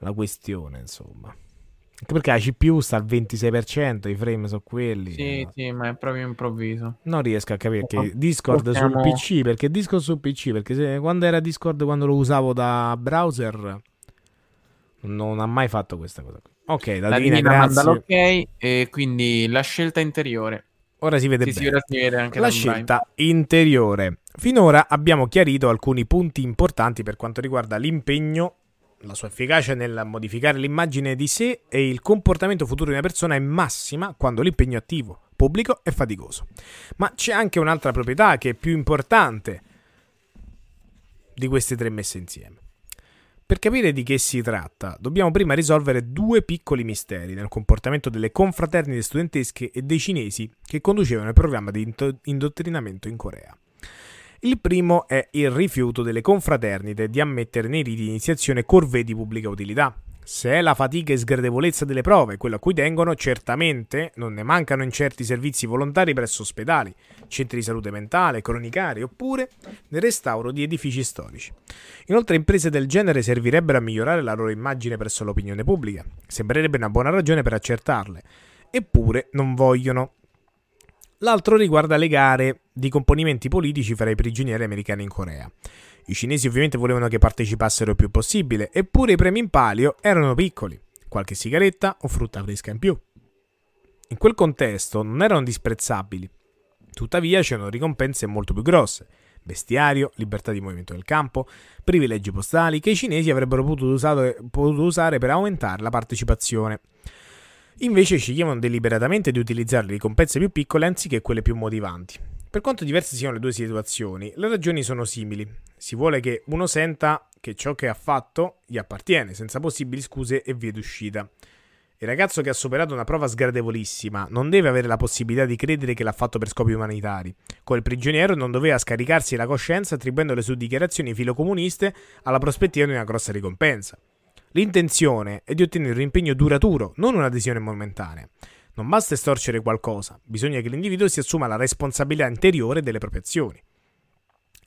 B: la questione, insomma. Perché la CPU sta al 26%, i frame sono quelli.
A: Sì,
B: eh.
A: sì, ma è proprio improvviso.
B: Non riesco a capire che
A: No,
B: Discord
A: possiamo-
B: sul PC, perché Discord sul PC, perché se- quando era Discord quando lo usavo da browser non ha mai fatto questa cosa qui. Ok, la,
A: La
B: divina,
A: divina manda l'ok e quindi la scelta interiore.
B: Ora si vede
A: Sì,
B: bene.
A: si vede anche
B: La scelta interiore. Finora abbiamo chiarito alcuni punti importanti per quanto riguarda l'impegno, la sua efficacia nel modificare l'immagine di sé e il comportamento futuro di una persona è massima quando l'impegno attivo, pubblico e faticoso. Ma c'è anche un'altra proprietà che è più importante di queste tre messe insieme. Per capire di che si tratta, dobbiamo prima risolvere due piccoli misteri nel comportamento delle confraternite studentesche e dei cinesi che conducevano il programma di indottrinamento in Corea. Il primo è il rifiuto delle confraternite di ammettere nei riti di iniziazione corvée di pubblica utilità. Se è la fatica e sgradevolezza delle prove quello a cui tengono, certamente non ne mancano in certi servizi volontari presso ospedali, centri di salute mentale, cronicari oppure nel restauro di edifici storici. Inoltre imprese del genere servirebbero a migliorare la loro immagine presso l'opinione pubblica. Sembrerebbe una buona ragione per accertarle. Eppure non vogliono. L'altro riguarda le gare di componimenti politici fra i prigionieri americani in Corea. I cinesi ovviamente volevano che partecipassero il più possibile, eppure i premi in palio erano piccoli, qualche sigaretta o frutta fresca in più. In quel contesto non erano disprezzabili, tuttavia c'erano ricompense molto più grosse, bestiario, libertà di movimento del campo, privilegi postali che i cinesi avrebbero potuto usare, potuto usare per aumentare la partecipazione. Invece sceglievano deliberatamente di utilizzare le ricompense più piccole anziché quelle più motivanti. Per quanto diverse siano le due situazioni, le ragioni sono simili. Si vuole che uno senta che ciò che ha fatto gli appartiene, senza possibili scuse e vie d'uscita. Il ragazzo che ha superato una prova sgradevolissima non deve avere la possibilità di credere che l'ha fatto per scopi umanitari. Quel prigioniero non doveva scaricarsi la coscienza attribuendo le sue dichiarazioni filocomuniste alla prospettiva di una grossa ricompensa. L'intenzione è di ottenere un impegno duraturo, non un'adesione momentanea. Non basta estorcere qualcosa, bisogna che l'individuo si assuma la responsabilità interiore delle proprie azioni.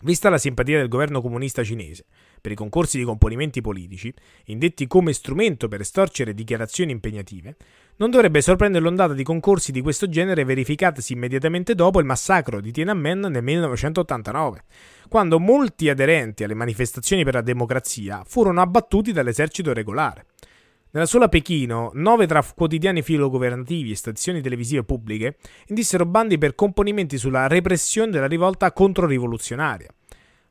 B: Vista la simpatia del governo comunista cinese per i concorsi di componimenti politici, indetti come strumento per estorcere dichiarazioni impegnative, non dovrebbe sorprendere l'ondata di concorsi di questo genere verificatasi immediatamente dopo il massacro di Tiananmen nel 1989, quando molti aderenti alle manifestazioni per la democrazia furono abbattuti dall'esercito regolare. Nella sola Pechino, nove tra quotidiani filogovernativi e stazioni televisive pubbliche indissero bandi per componimenti sulla repressione della rivolta controrivoluzionaria.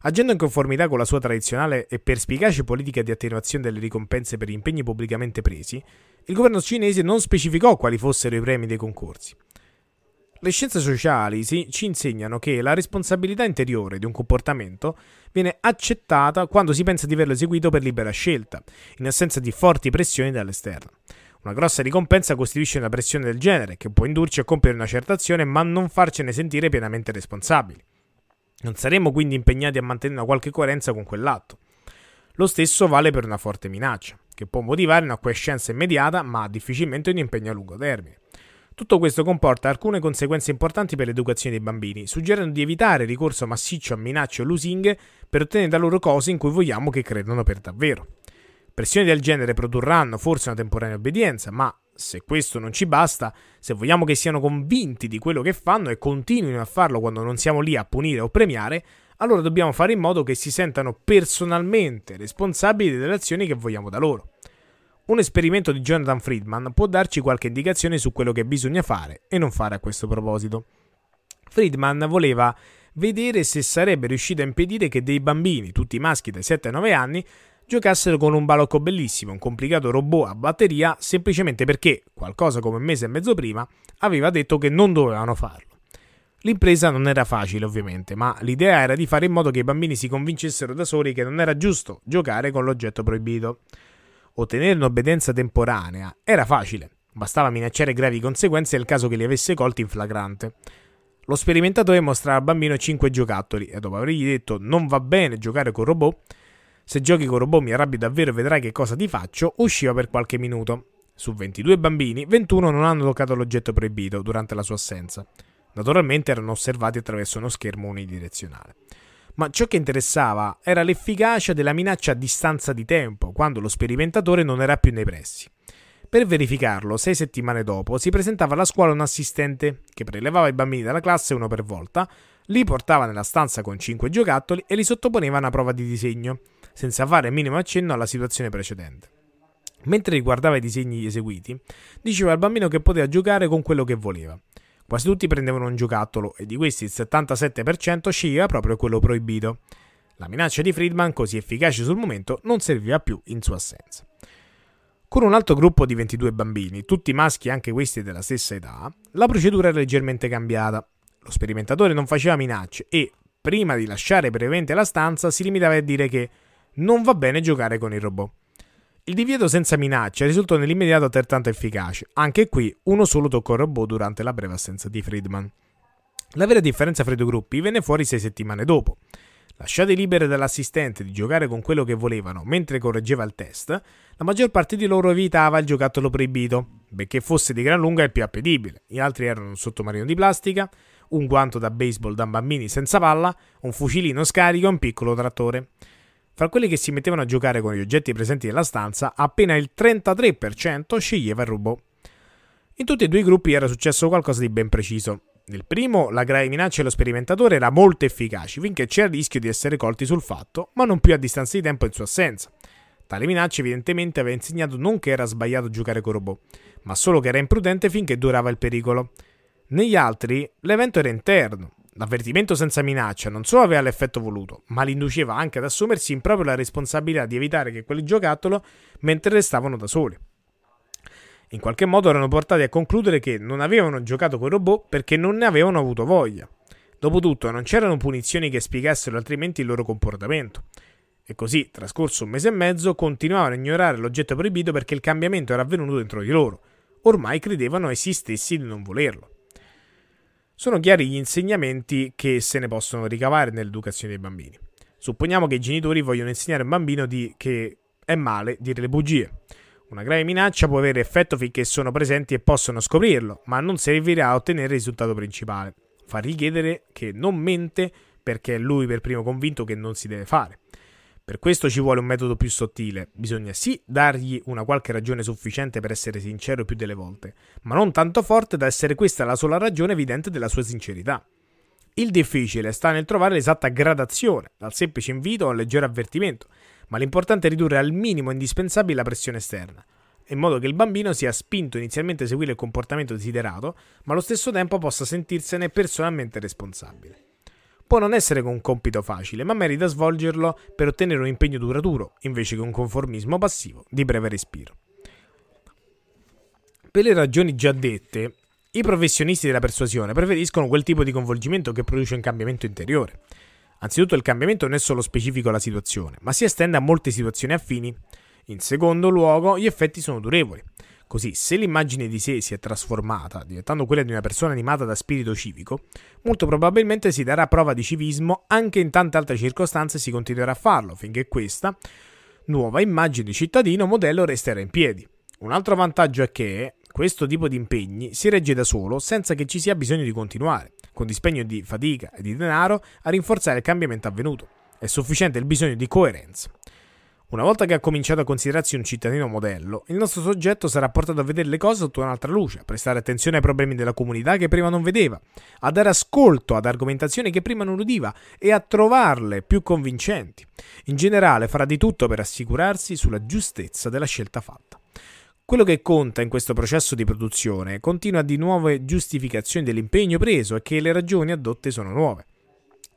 B: Agendo in conformità con la sua tradizionale e perspicace politica di attenuazione delle ricompense per gli impegni pubblicamente presi, il governo cinese non specificò quali fossero i premi dei concorsi. Le scienze sociali si- ci insegnano che la responsabilità interiore di un comportamento viene accettata quando si pensa di averlo eseguito per libera scelta, in assenza di forti pressioni dall'esterno. Una grossa ricompensa costituisce una pressione del genere che può indurci a compiere una certa azione ma non farcene sentire pienamente responsabili. Non saremo quindi impegnati a mantenere una qualche coerenza con quell'atto. Lo stesso vale per una forte minaccia, che può motivare una quiescenza immediata ma difficilmente un impegno a lungo termine. Tutto questo comporta alcune conseguenze importanti per l'educazione dei bambini, suggerendo di evitare ricorso massiccio a minacce o lusinghe per ottenere da loro cose in cui vogliamo che credano per davvero. Pressioni del genere produrranno forse una temporanea obbedienza, ma se questo non ci basta, se vogliamo che siano convinti di quello che fanno e continuino a farlo quando non siamo lì a punire o premiare, allora dobbiamo fare in modo che si sentano personalmente responsabili delle azioni che vogliamo da loro. Un esperimento di Jonathan Friedman può darci qualche indicazione su quello che bisogna fare e non fare a questo proposito. Friedman voleva vedere se sarebbe riuscito a impedire che dei bambini, tutti maschi dai 7 ai 9 anni, giocassero con un balocco bellissimo, un complicato robot a batteria, semplicemente perché, qualcosa come un mese e mezzo prima, aveva detto che non dovevano farlo. L'impresa non era facile, ovviamente, ma l'idea era di fare in modo che i bambini si convincessero da soli che non era giusto giocare con l'oggetto proibito. Ottenere un'obbedienza temporanea era facile, bastava minacciare gravi conseguenze nel caso che li avesse colti in flagrante. Lo sperimentatore mostrava al bambino 5 giocattoli e dopo avergli detto non va bene giocare con robot, se giochi con robot mi arrabbio davvero e vedrai che cosa ti faccio, usciva per qualche minuto. Su 22 bambini, 21 non hanno toccato l'oggetto proibito durante la sua assenza. Naturalmente erano osservati attraverso uno schermo unidirezionale ma ciò che interessava era l'efficacia della minaccia a distanza di tempo, quando lo sperimentatore non era più nei pressi. Per verificarlo, sei settimane dopo, si presentava alla scuola un assistente che prelevava i bambini dalla classe uno per volta, li portava nella stanza con cinque giocattoli e li sottoponeva a una prova di disegno, senza fare minimo accenno alla situazione precedente. Mentre riguardava i disegni eseguiti, diceva al bambino che poteva giocare con quello che voleva. Quasi tutti prendevano un giocattolo e di questi il 77% sceglieva proprio quello proibito. La minaccia di Friedman, così efficace sul momento, non serviva più in sua assenza. Con un altro gruppo di 22 bambini, tutti maschi anche questi della stessa età, la procedura era leggermente cambiata. Lo sperimentatore non faceva minacce e, prima di lasciare brevemente la stanza, si limitava a dire che non va bene giocare con il robot. Il divieto senza minaccia risultò nell'immediato altrettanto efficace. Anche qui, uno solo toccò il robot durante la breve assenza di Friedman. La vera differenza fra i due gruppi venne fuori sei settimane dopo. Lasciate libere dall'assistente di giocare con quello che volevano mentre correggeva il test, la maggior parte di loro evitava il giocattolo proibito, benché fosse di gran lunga il più appetibile. Gli altri erano un sottomarino di plastica, un guanto da baseball da bambini senza palla, un fucilino scarico e un piccolo trattore. Fra quelli che si mettevano a giocare con gli oggetti presenti nella stanza, appena il 33% sceglieva il robot. In tutti e due i gruppi era successo qualcosa di ben preciso. Nel primo, la grave minaccia dello sperimentatore era molto efficace, finché c'era il rischio di essere colti sul fatto, ma non più a distanza di tempo in sua assenza. Tale minaccia evidentemente aveva insegnato non che era sbagliato giocare con robot, ma solo che era imprudente finché durava il pericolo. Negli altri, l'evento era interno, L'avvertimento senza minaccia non solo aveva l'effetto voluto, ma li induceva anche ad assumersi in proprio la responsabilità di evitare che quelli giocattolo mentre restavano da soli. In qualche modo erano portati a concludere che non avevano giocato con robot perché non ne avevano avuto voglia. Dopotutto non c'erano punizioni che spiegassero altrimenti il loro comportamento. E così, trascorso un mese e mezzo, continuavano a ignorare l'oggetto proibito perché il cambiamento era avvenuto dentro di loro. Ormai credevano essi stessi di non volerlo. Sono chiari gli insegnamenti che se ne possono ricavare nell'educazione dei bambini. Supponiamo che i genitori vogliono insegnare a un bambino di, che è male dire le bugie. Una grave minaccia può avere effetto finché sono presenti e possono scoprirlo, ma non servirà a ottenere il risultato principale. Fargli chiedere che non mente perché è lui per primo convinto che non si deve fare. Per questo ci vuole un metodo più sottile. Bisogna sì dargli una qualche ragione sufficiente per essere sincero più delle volte, ma non tanto forte da essere questa la sola ragione evidente della sua sincerità. Il difficile sta nel trovare l'esatta gradazione, dal semplice invito al leggero avvertimento, ma l'importante è ridurre al minimo indispensabile la pressione esterna, in modo che il bambino sia spinto inizialmente a seguire il comportamento desiderato, ma allo stesso tempo possa sentirsene personalmente responsabile può non essere un compito facile, ma merita svolgerlo per ottenere un impegno duraturo, invece che un conformismo passivo di breve respiro. Per le ragioni già dette, i professionisti della persuasione preferiscono quel tipo di coinvolgimento che produce un cambiamento interiore. Anzitutto il cambiamento non è solo specifico alla situazione, ma si estende a molte situazioni affini. In secondo luogo, gli effetti sono durevoli. Così, se l'immagine di sé si è trasformata, diventando quella di una persona animata da spirito civico, molto probabilmente si darà prova di civismo anche in tante altre circostanze si continuerà a farlo, finché questa nuova immagine di cittadino modello resterà in piedi. Un altro vantaggio è che, Questo tipo di impegni si regge da solo senza che ci sia bisogno di continuare, con dispendio di fatica e di denaro, a rinforzare il cambiamento avvenuto. È sufficiente il bisogno di coerenza. Una volta che ha cominciato a considerarsi un cittadino modello, il nostro soggetto sarà portato a vedere le cose sotto un'altra luce, a prestare attenzione ai problemi della comunità che prima non vedeva, a dare ascolto ad argomentazioni che prima non udiva e a trovarle più convincenti. In generale farà di tutto per assicurarsi sulla giustezza della scelta fatta. Quello che conta in questo processo di produzione continua di nuove giustificazioni dell'impegno preso e che le ragioni adotte sono nuove.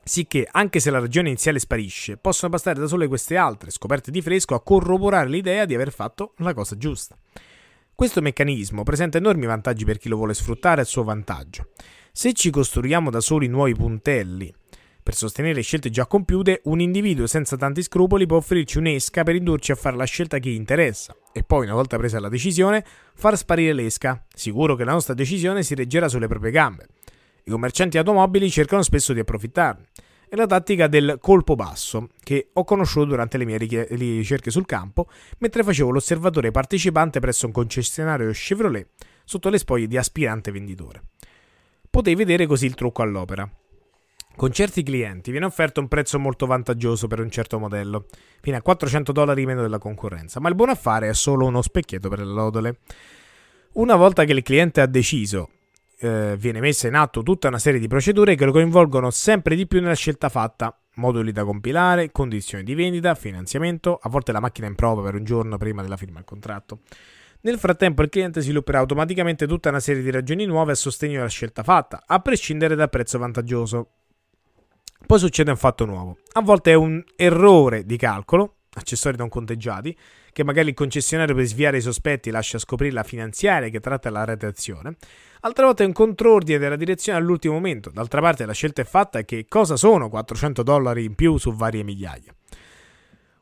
B: Sicché, anche se la ragione iniziale sparisce, possono bastare da sole queste altre, scoperte di fresco, a corroborare l'idea di aver fatto la cosa giusta. Questo meccanismo presenta enormi vantaggi per chi lo vuole sfruttare a suo vantaggio. Se ci costruiamo da soli nuovi puntelli per sostenere scelte già compiute, un individuo senza tanti scrupoli può offrirci un'esca per indurci a fare la scelta che gli interessa e poi, una volta presa la decisione, far sparire l'esca, sicuro che la nostra decisione si reggerà sulle proprie gambe. I commercianti automobili cercano spesso di approfittarne. È la tattica del colpo basso, che ho conosciuto durante le mie ricerche sul campo, mentre facevo l'osservatore partecipante presso un concessionario Chevrolet sotto le spoglie di aspirante venditore. Potei vedere così il trucco all'opera. Con certi clienti viene offerto un prezzo molto vantaggioso per un certo modello, fino a 400 dollari meno della concorrenza, ma il buon affare è solo uno specchietto per le lodole. Una volta che il cliente ha deciso, eh, viene messa in atto tutta una serie di procedure che lo coinvolgono sempre di più nella scelta fatta, moduli da compilare, condizioni di vendita, finanziamento, a volte la macchina in prova per un giorno prima della firma del contratto. Nel frattempo il cliente svilupperà automaticamente tutta una serie di ragioni nuove a sostegno della scelta fatta, a prescindere dal prezzo vantaggioso. Poi succede un fatto nuovo. A volte è un errore di calcolo, accessori non conteggiati, che magari il concessionario per sviare i sospetti lascia scoprire la finanziaria che tratta la redazione. Altre volte è un contrordine della direzione all'ultimo momento. D'altra parte la scelta è fatta e che cosa sono 400 dollari in più su varie migliaia.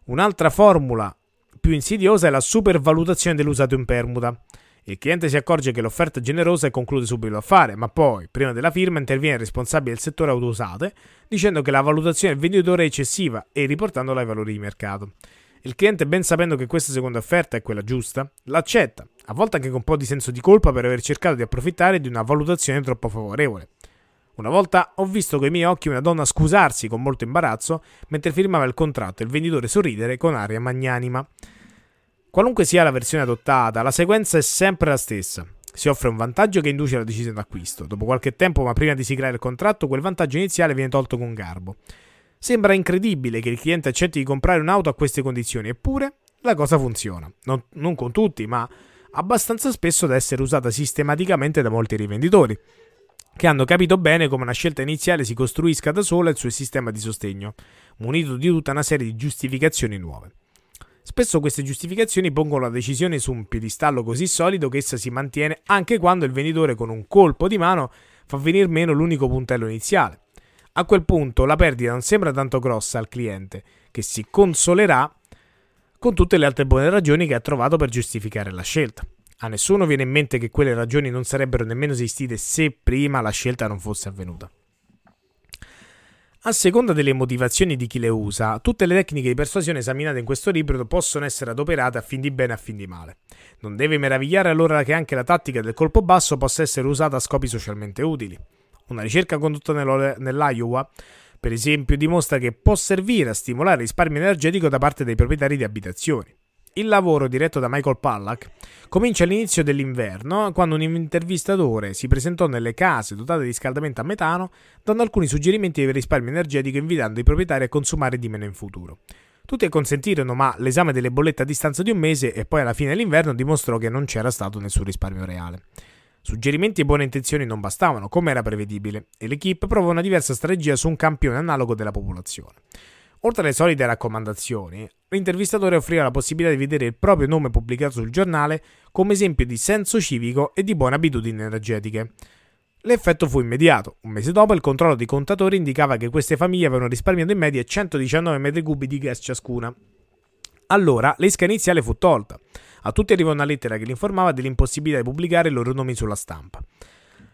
B: Un'altra formula più insidiosa è la supervalutazione dell'usato in permuta. Il cliente si accorge che l'offerta è generosa e conclude subito l'affare, ma poi, prima della firma, interviene il responsabile del settore auto usate, dicendo che la valutazione del venditore è eccessiva e riportandola ai valori di mercato. Il cliente, ben sapendo che questa seconda offerta è quella giusta, l'accetta, a volte anche con un po' di senso di colpa per aver cercato di approfittare di una valutazione troppo favorevole. Una volta ho visto coi miei occhi una donna scusarsi con molto imbarazzo mentre firmava il contratto e il venditore sorridere con aria magnanima. Qualunque sia la versione adottata, la sequenza è sempre la stessa. Si offre un vantaggio che induce alla decisione d'acquisto. Dopo qualche tempo, ma prima di siglare il contratto, quel vantaggio iniziale viene tolto con garbo. Sembra incredibile che il cliente accetti di comprare un'auto a queste condizioni, eppure la cosa funziona. Non, non con tutti, ma abbastanza spesso da essere usata sistematicamente da molti rivenditori, che hanno capito bene come una scelta iniziale si costruisca da sola il suo sistema di sostegno, munito di tutta una serie di giustificazioni nuove. Spesso queste giustificazioni pongono la decisione su un piedistallo così solido che essa si mantiene anche quando il venditore con un colpo di mano fa venir meno l'unico puntello iniziale. A quel punto la perdita non sembra tanto grossa al cliente, che si consolerà con tutte le altre buone ragioni che ha trovato per giustificare la scelta. A nessuno viene in mente che quelle ragioni non sarebbero nemmeno esistite se prima la scelta non fosse avvenuta. A seconda delle motivazioni di chi le usa, tutte le tecniche di persuasione esaminate in questo libro possono essere adoperate a fin di bene e a fin di male. Non deve meravigliare allora che anche la tattica del colpo basso possa essere usata a scopi socialmente utili. Una ricerca condotta nell'Iowa, per esempio, dimostra che può servire a stimolare il risparmio energetico da parte dei proprietari di abitazioni. Il lavoro diretto da Michael Pollack comincia all'inizio dell'inverno, quando un intervistatore si presentò nelle case dotate di riscaldamento a metano, dando alcuni suggerimenti per risparmio energetico invitando i proprietari a consumare di meno in futuro. Tutti consentirono, ma l'esame delle bollette a distanza di un mese e poi alla fine dell'inverno dimostrò che non c'era stato nessun risparmio reale. Suggerimenti e buone intenzioni non bastavano, come era prevedibile, e l'equipe provò una diversa strategia su un campione analogo della popolazione. Oltre alle solite raccomandazioni, l'intervistatore offriva la possibilità di vedere il proprio nome pubblicato sul giornale come esempio di senso civico e di buone abitudini energetiche. L'effetto fu immediato. Un mese dopo il controllo dei contatori indicava che queste famiglie avevano risparmiato in media 119 metri cubi di gas ciascuna. Allora l'esca iniziale fu tolta. A tutti arrivò una lettera che li informava dell'impossibilità di pubblicare i loro nomi sulla stampa.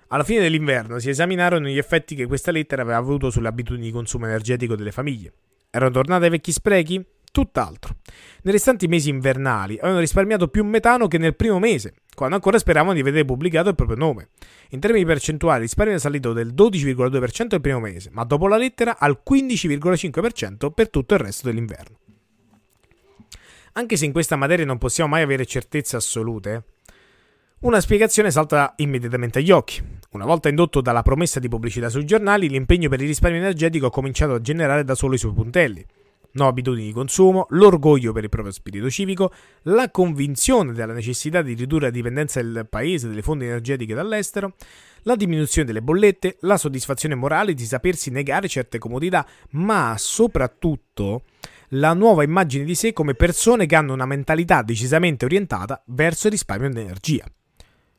B: Alla fine dell'inverno si esaminarono gli effetti che questa lettera aveva avuto sulle abitudini di consumo energetico delle famiglie. Erano tornate ai vecchi sprechi? Tutt'altro. Nei restanti mesi invernali avevano risparmiato più metano che nel primo mese, quando ancora speravano di vedere pubblicato il proprio nome. In termini percentuali, il risparmio è salito del 12,2% il primo mese, ma dopo la lettera al 15,5% per tutto il resto dell'inverno. Anche se in questa materia non possiamo mai avere certezze assolute, una spiegazione salta immediatamente agli occhi. Una volta indotto dalla promessa di pubblicità sui giornali, l'impegno per il risparmio energetico ha cominciato a generare da solo i suoi puntelli. No abitudini di consumo, l'orgoglio per il proprio spirito civico, la convinzione della necessità di ridurre la dipendenza del paese dalle fonti energetiche dall'estero, la diminuzione delle bollette, la soddisfazione morale di sapersi negare certe comodità, ma soprattutto la nuova immagine di sé come persone che hanno una mentalità decisamente orientata verso il risparmio di energia.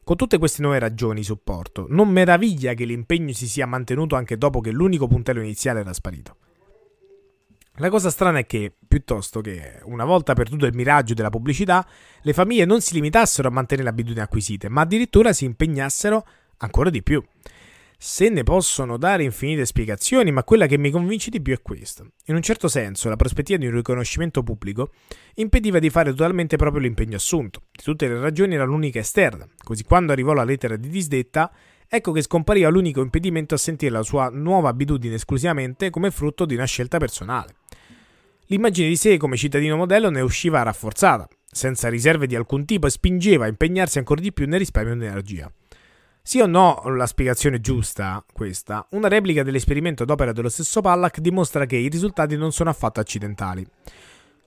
B: Con tutte queste nuove ragioni di supporto, non meraviglia che l'impegno si sia mantenuto anche dopo che l'unico puntello iniziale era sparito. La cosa strana è che, piuttosto che una volta perduto il miraggio della pubblicità, le famiglie non si limitassero a mantenere le abitudini acquisite, ma addirittura si impegnassero ancora di più. Se ne possono dare infinite spiegazioni, ma quella che mi convince di più è questa. In un certo senso, la prospettiva di un riconoscimento pubblico impediva di fare totalmente proprio l'impegno assunto. Di tutte le ragioni era l'unica esterna, così quando arrivò la lettera di disdetta, ecco che scompariva l'unico impedimento a sentire la sua nuova abitudine esclusivamente come frutto di una scelta personale. L'immagine di sé come cittadino modello ne usciva rafforzata, senza riserve di alcun tipo e spingeva a impegnarsi ancora di più nel risparmio di energia. Sì o no, la spiegazione giusta, questa, una replica dell'esperimento d'opera dello stesso Pollack dimostra che i risultati non sono affatto accidentali.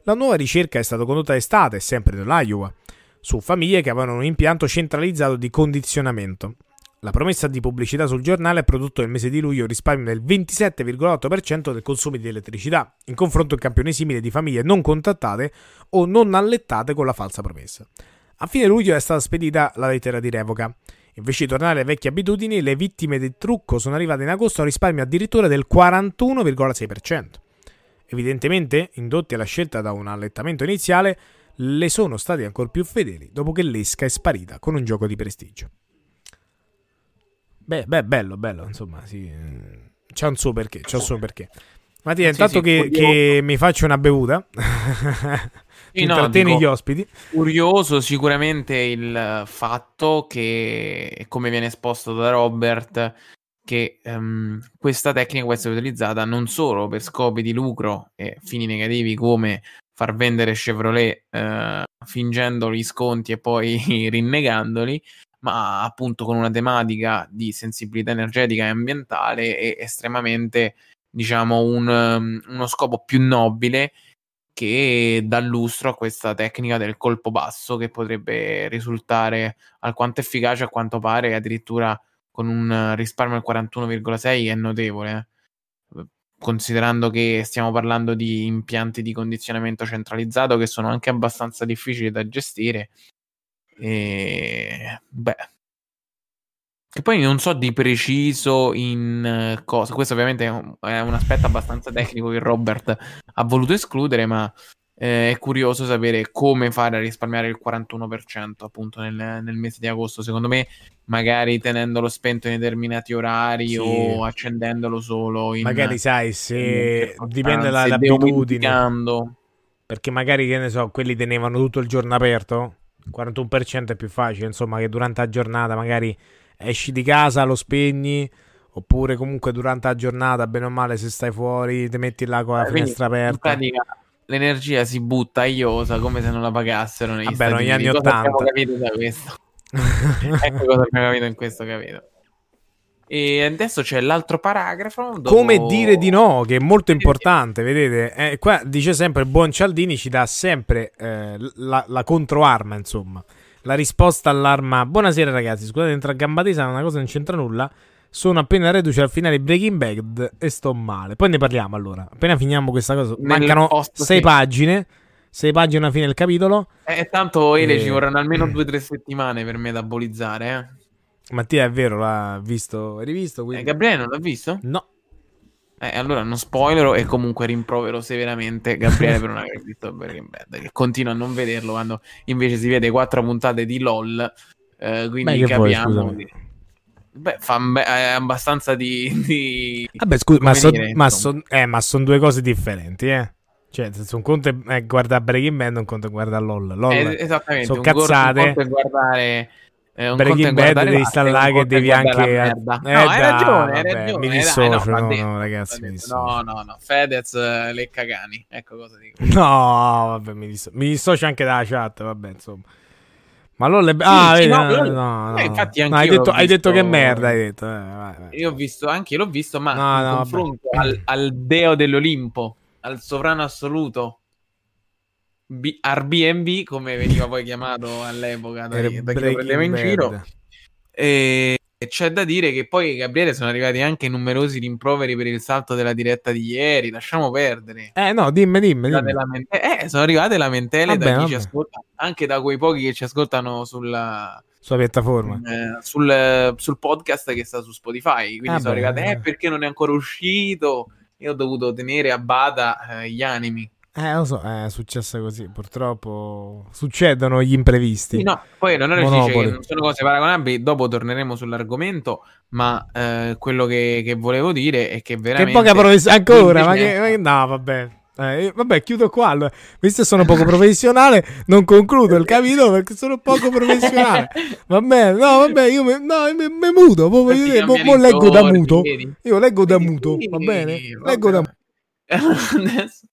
B: La nuova ricerca è stata condotta estate, sempre nell'Iowa, su famiglie che avevano un impianto centralizzato di condizionamento. La promessa di pubblicità sul giornale ha prodotto nel mese di luglio risparmio del 27,8% del consumo di elettricità, in confronto a un campione simile di famiglie non contattate o non allettate con la falsa promessa. A fine luglio è stata spedita la lettera di revoca. Invece di tornare alle vecchie abitudini, le vittime del trucco sono arrivate in agosto a un risparmio addirittura del 41,6%. Evidentemente, indotti alla scelta da un allettamento iniziale, le sono stati ancora più fedeli dopo che l'esca è sparita con un gioco di prestigio. Beh, beh bello, bello, insomma, sì. C'è un suo perché, c'è un suo perché. Mattia, intanto sì, che, che, mi faccio una bevuta, sì, no, gli ospiti.
A: Curioso sicuramente il fatto che, come viene esposto da Robert, che um, questa tecnica può essere utilizzata non solo per scopi di lucro e fini negativi come far vendere Chevrolet uh, fingendo gli sconti e poi rinnegandoli, ma appunto con una tematica di sensibilità energetica e ambientale e estremamente diciamo, un, um, uno scopo più nobile che dà lustro a questa tecnica del colpo basso che potrebbe risultare alquanto efficace a quanto pare addirittura con un risparmio del 41,6 è notevole eh. considerando che stiamo parlando di impianti di condizionamento centralizzato che sono anche abbastanza difficili da gestire e beh che poi non so di preciso in uh, cosa, questo ovviamente è un, è un, aspetto abbastanza tecnico che Robert ha voluto escludere, ma eh, è curioso sapere come fare a risparmiare il 41% appunto nel, nel, mese di agosto. Secondo me, magari tenendolo spento in determinati orari sì. o accendendolo solo in
B: Magari sai se dipende dall'abitudine. Perché magari che ne so, quelli tenevano tutto il giorno aperto. 41% è più facile, insomma, che durante la giornata magari esci di casa, lo spegni. Oppure comunque durante la giornata, bene o male, se stai fuori, ti metti là con la eh, finestra aperta. In pratica,
A: l'energia si butta iosa come se non la pagassero negli
B: Vabbè, negli anni Ottanta. Abbiamo
A: capito da questo. ecco cosa abbiamo capito in questo capito. E adesso c'è l'altro paragrafo.
B: Dopo... Come dire di no, che è molto importante, vedete? Eh, qua dice sempre buon Cialdini, ci dà sempre eh, la, la controarma, insomma la risposta all'arma. Buonasera ragazzi, scusate, entra a gamba tesa, una cosa non c'entra nulla. Sono appena reduce al finale Breaking Bad e sto male. Poi ne parliamo allora. Appena finiamo questa cosa. Mancano posto, sei sì. pagine. Sei pagine alla fine del capitolo.
A: E eh, tanto Ele e... ci vorranno almeno due o tre settimane per metabolizzare. Eh.
B: Mattia è vero, l'ha visto e rivisto. Quindi...
A: Eh, Gabriele non l'ha visto?
B: No.
A: Eh, allora non spoilerò e comunque rimprovero severamente Gabriele per non aver visto Breaking Bad, che continua a non vederlo quando invece si vede quattro puntate di LOL. Eh, quindi Beh, capiamo. Poi, Beh, fa è abbastanza di. di
B: Vabbè, scusa, ma, so, ma, so, eh, ma sono due cose differenti, eh. Cioè, un conto è eh, guardare Breaking Bad, un conto è guardare LOL. LOL
A: Eh, esattamente,
B: sono
A: un
B: cazzate.
A: Un conto è guardare eh, un è
B: Breaking Bad devi stare là che
A: è
B: devi anche...
A: merda.
B: Eh,
A: no, hai
B: dai,
A: ragione, hai
B: vabbè,
A: ragione.
B: Mi dissocio,
A: no, va
B: no,
A: detto,
B: no, ragazzi, mi dissocio.
A: No, no, no, Fedez eh, le cagani. Ecco cosa dico.
B: No, vabbè, mi, disso- mi dissocio anche dalla chat, vabbè, insomma. Ma LOL è... Ah,
A: sì,
B: vedi,
A: no,
B: no, no, no.
A: eh, infatti
B: No,
A: anch'io
B: hai, detto,
A: l'ho
B: hai detto che
A: visto-
B: merda, hai detto. eh, vai, vai.
A: Io ho visto, anche l'ho visto, ma
B: No, no,
A: confronto al, al deo dell'Olimpo, al sovrano assoluto, B- Airbnb, come veniva poi chiamato all'epoca da, da chi lo prendeva in
B: Bad.
A: giro. E e c'è da dire che poi, Gabriele, sono arrivati anche numerosi rimproveri per il salto della diretta di ieri. Lasciamo perdere.
B: Eh, no, dimmi, dimmi, dimmi.
A: lamente- Eh, sono arrivate lamentele da
B: Vabbè,
A: chi ci
B: vabbè.
A: ascolta, anche da quei pochi che ci ascoltano sulla,
B: Sulla piattaforma.
A: eh, sul, sul podcast che sta su Spotify. Quindi
B: Ah,
A: sono
B: beh,
A: arrivate,
B: eh.
A: eh, perché non è ancora uscito? Io ho dovuto tenere a bada eh, gli animi.
B: Eh, lo so, è successo così. Purtroppo succedono gli imprevisti.
A: No, poi Leonardo ci dice che non sono cose paragonabili. Dopo torneremo sull'argomento. Ma eh, quello che, che volevo dire è che
B: Che
A: veramente.
B: poca professionale ancora, ma che, ma che- no, vabbè. Eh, vabbè, chiudo qua. allora. Visto che sono poco professionale, non concludo il capitolo perché sono poco professionale. Va bene, no, vabbè, io mi, no, mi, mi muto. Mo,
A: Questi
B: io- mo- mo leggo da muto. Io leggo da muto, va bene? Leggo da muto.
A: Adesso-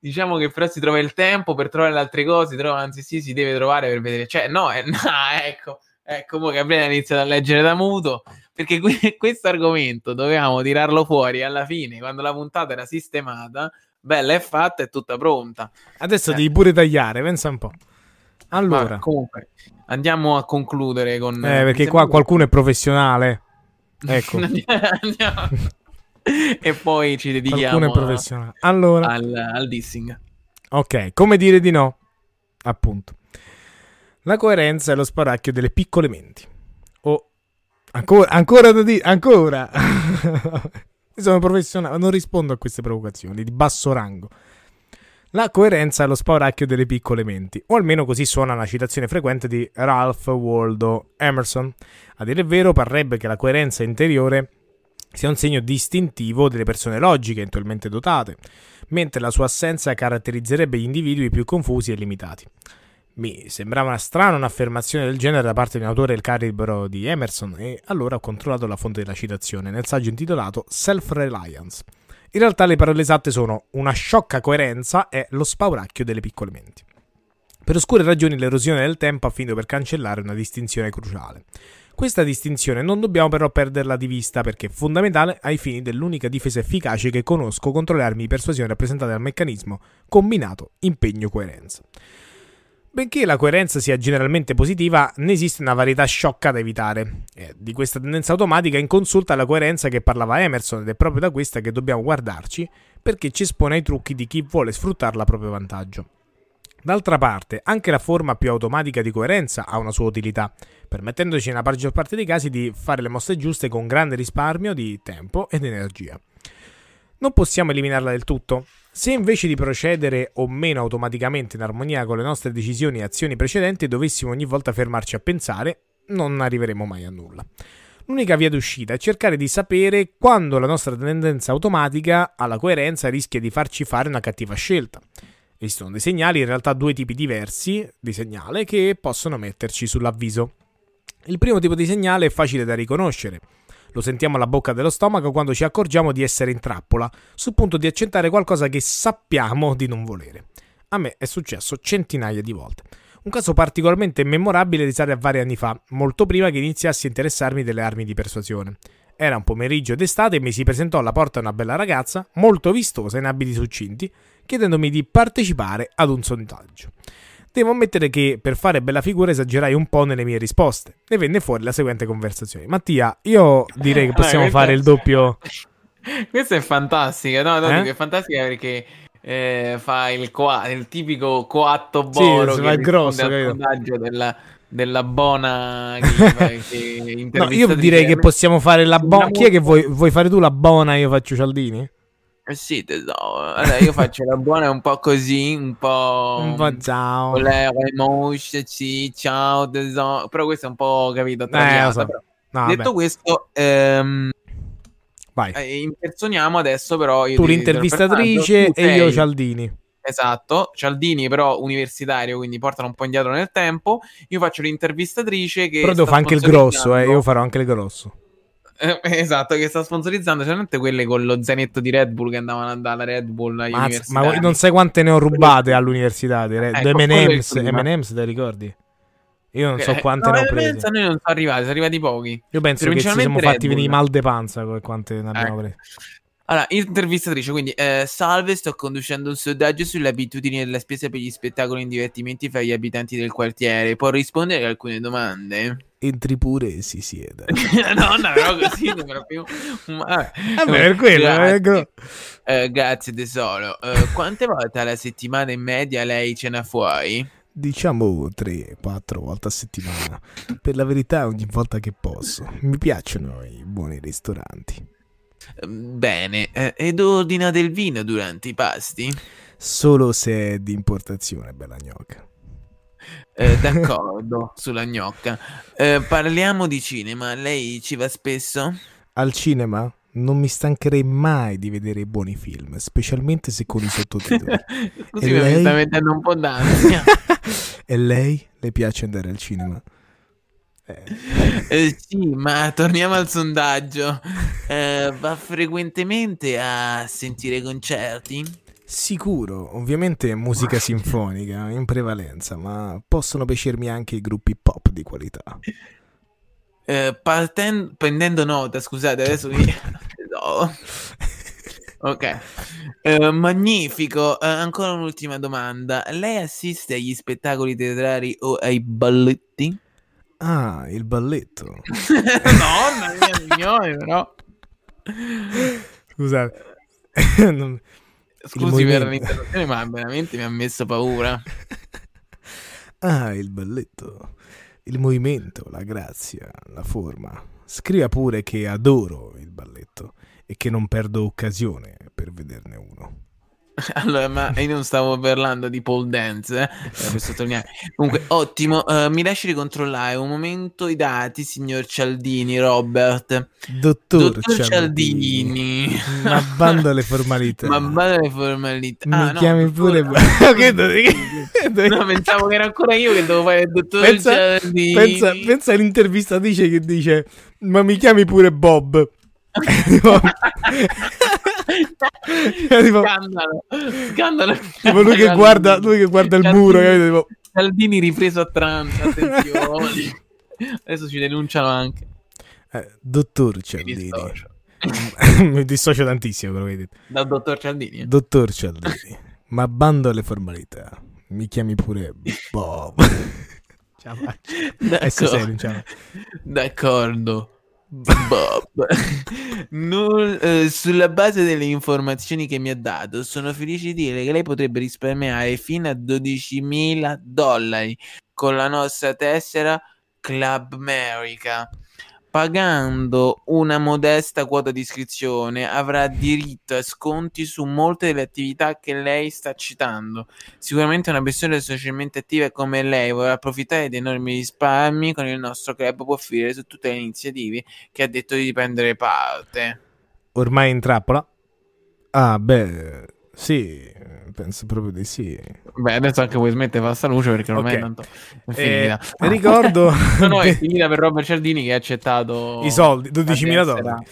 A: Diciamo che però si trova il tempo per trovare le altre cose, trova, anzi sì, si deve trovare per vedere. Cioè, no, eh, no, ecco, ecco, mo Gabriele ha iniziato a leggere da muto, perché que- questo argomento dovevamo tirarlo fuori alla fine, quando la puntata era sistemata, bella e fatta e tutta pronta.
B: Adesso
A: Eh.
B: devi pure tagliare, pensa un po'.
A: Ma
B: Allora,
A: comunque, andiamo a concludere con...
B: eh, perché qua qualcuno è professionale. Ecco,
A: Andiamo. e poi ci dedichiamo a-.
B: Allora,
A: al, al dissing.
B: Ok, come dire di no? Appunto. La coerenza è lo sparacchio delle piccole menti. O ancora, ancora da dire, ancora. Io sono professionale, non rispondo a queste provocazioni di basso rango. La coerenza è lo spauracchio delle piccole menti, o almeno così suona una citazione frequente di Ralph Waldo Emerson. A dire il vero, parrebbe che la coerenza interiore sia un segno distintivo delle persone logiche, eventualmente dotate, mentre la sua assenza caratterizzerebbe gli individui più confusi e limitati. Mi sembrava strana un'affermazione del genere da parte di un autore del calibro di Emerson e allora ho controllato la fonte della citazione nel saggio intitolato Self-Reliance. In realtà le parole esatte sono una sciocca coerenza e lo spauracchio delle piccole menti. Per oscure ragioni l'erosione del tempo ha finito per cancellare una distinzione cruciale. Questa distinzione non dobbiamo però perderla di vista perché è fondamentale ai fini dell'unica difesa efficace che conosco contro le armi di persuasione rappresentate dal meccanismo combinato impegno-coerenza. Benché la coerenza sia generalmente positiva, ne esiste una varietà sciocca da evitare. Eh, di questa tendenza automatica in consulta la coerenza che parlava Emerson ed è proprio da questa che dobbiamo guardarci perché ci espone ai trucchi di chi vuole sfruttarla a proprio vantaggio. D'altra parte, anche la forma più automatica di coerenza ha una sua utilità, permettendoci nella maggior parte dei casi di fare le mosse giuste con grande risparmio di tempo ed energia. Non possiamo eliminarla del tutto. Se invece di procedere o meno automaticamente in armonia con le nostre decisioni e azioni precedenti dovessimo ogni volta fermarci a pensare, non arriveremo mai a nulla. L'unica via d'uscita è cercare di sapere quando la nostra tendenza automatica alla coerenza rischia di farci fare una cattiva scelta. Esistono dei segnali, in realtà due tipi diversi di segnale che possono metterci sull'avviso. Il primo tipo di segnale è facile da riconoscere. Lo sentiamo alla bocca dello stomaco quando ci accorgiamo di essere in trappola, sul punto di accettare qualcosa che sappiamo di non volere. A me è successo centinaia di volte. Un caso particolarmente memorabile risale a vari anni fa, molto prima che iniziassi a interessarmi delle armi di persuasione. Era un pomeriggio d'estate e mi si presentò alla porta una bella ragazza, molto vistosa in abiti succinti, chiedendomi di partecipare ad un sondaggio. Devo ammettere che per fare bella figura esagerai un po' nelle mie risposte. Ne venne fuori la seguente conversazione. Mattia, io direi che possiamo
A: Allora,
B: fare il doppio.
A: Questa è fantastica, no, no,
B: Eh?
A: è fantastica perché eh, fa il, coa- il tipico coatto
B: Sì,
A: boro
B: si
A: che
B: il
A: risponde
B: grosso,
A: al
B: capito?
A: sondaggio della, della buona che, che
B: No, io direi che possiamo fare la bona. Chi è che vuoi, vuoi fare tu la bona? Io faccio Cialdini?
A: Eh sì, tesoro. Allora, io faccio la buona un po' così, un po'...
B: Un po' ciao.
A: Volere, mosce, sì, ciao tesoro. Però questo è un po', capito,
B: Eh, lo
A: traviata,
B: so. No, vabbè.
A: Detto questo, ehm,
B: Vai.
A: Eh, impersoniamo adesso però... io
B: Tu l'intervistatrice
A: tu
B: e io Cialdini.
A: Esatto, Cialdini però universitario, quindi portano un po' indietro nel tempo. Io faccio l'intervistatrice che...
B: Però devo fare anche il grosso, eh. Io farò anche il grosso.
A: Eh, esatto, che sta sponsorizzando solamente quelle con lo zainetto di Red Bull che andavano dalla Red Bull
B: Mazza, ma non sai quante ne ho rubate all'università. Di
A: Ecco, quello è il
B: M&M's. M&M's, te ricordi? Io non so
A: Eh,
B: quante
A: no,
B: ne ho
A: eh,
B: prese.
A: noi non sono arrivati, sono arrivati pochi.
B: Io penso che ci siamo fatti
A: Red
B: venire mal de panza con quante ne abbiamo
A: Ecco.
B: prese.
A: Allora, intervistatrice, quindi, eh, salve, sto conducendo un sondaggio sulle abitudini della spesa per gli spettacoli e divertimenti fra gli abitanti del quartiere. Può rispondere a alcune domande?
B: Entri pure e si sieda.
A: Madonna, però così sembra più... Ma, vabbè.
B: Vabbè, per quello,
A: Grazie.
B: gro-
A: Eh, grazie tesoro. Eh, quante volte alla settimana in media lei cena fuori?
B: Diciamo 3-4 volte a settimana. Per la verità, ogni volta che posso. Mi piacciono i buoni ristoranti.
A: Mm, Bene, eh, ed ordina del vino durante i pasti?
B: Solo se è di importazione, bella gnocca.
A: Eh, d'accordo, sulla gnocca. Eh, parliamo di cinema, lei ci va spesso?
B: Al cinema non mi stancherei mai di vedere buoni film, specialmente se con i sottotitoli.
A: Così
B: E
A: mi
B: lei?
A: sta mettendo un po' d'ansia.
B: e lei? Le piace andare al cinema? Eh,
A: sì, ma torniamo al sondaggio. Eh, va frequentemente a sentire concerti?
B: sicuro, ovviamente musica sinfonica in prevalenza, ma possono piacermi anche i gruppi pop di qualità.
A: Eh, parten- prendendo nota, scusate, adesso mi... No. Ok, Eh, magnifico. Eh, ancora un'ultima domanda. Lei assiste agli spettacoli teatrali o ai balletti?
B: Ah, il balletto.
A: Nonna mia signore, però.
B: Scusate. Non-
A: Scusi per l'interruzione, ma veramente mi ha messo paura.
B: Ah, il balletto. Il movimento, la grazia, la forma. Scriva pure che adoro il balletto e che non perdo occasione per vederne uno.
A: Allora, ma io non stavo parlando di pole dance, eh, per sottolineare. Comunque, ottimo. eh, mi lasci ricontrollare un momento i dati, signor Cialdini, Robert.
B: Dottor,
A: Dottor
B: Cialdini.
A: Cialdini.
B: Ma bando alle formalità.
A: Ma vada le formalità.
B: Mi
A: Ah, no,
B: chiami pure...
A: ancora.
B: Che do- che-
A: No, pensavo che era ancora io che dovevo fare il dottor
B: pensa,
A: Cialdini.
B: pensa, pensa all'intervistatrice che dice ma mi chiami pure Bob. Tipo, tipo-
A: Scandalo. Scandalo.
B: tipo lui, che guarda, lui che guarda il muro, capito? Tipo,
A: Cialdini ripreso a trance, attenzione. Adesso ci denunciano anche.
B: eh, dottor Cialdini. mi dissocio tantissimo quello che hai detto.
A: Dal dottor Cialdini.
B: Dottor Cialdini, ma bando alle formalità. Mi chiami pure Bob. Ciao, sei, non ciao.
A: D'accordo. Bob. Nul- eh, sulla base delle informazioni che mi ha dato, sono felice di dire che lei potrebbe risparmiare fino a 12.000 dollari con la nostra tessera Club America. Pagando una modesta quota di iscrizione avrà diritto a sconti su molte delle attività che lei sta citando. Sicuramente una persona socialmente attiva come lei vorrà approfittare dei enormi risparmi con il nostro club può offrire su tutte le iniziative che ha detto di prendere parte.
B: Ormai in trappola? Ah, beh, sì, penso proprio di sì.
A: Beh, adesso anche vuoi smettere sta luce perché ormai
B: Ok.
A: tanto è
B: Eh,
A: finita.
B: ricordo
A: no, no, è finita per Robert Cialdini che ha accettato
B: i soldi, 12.000
A: la tessera.
B: dollari.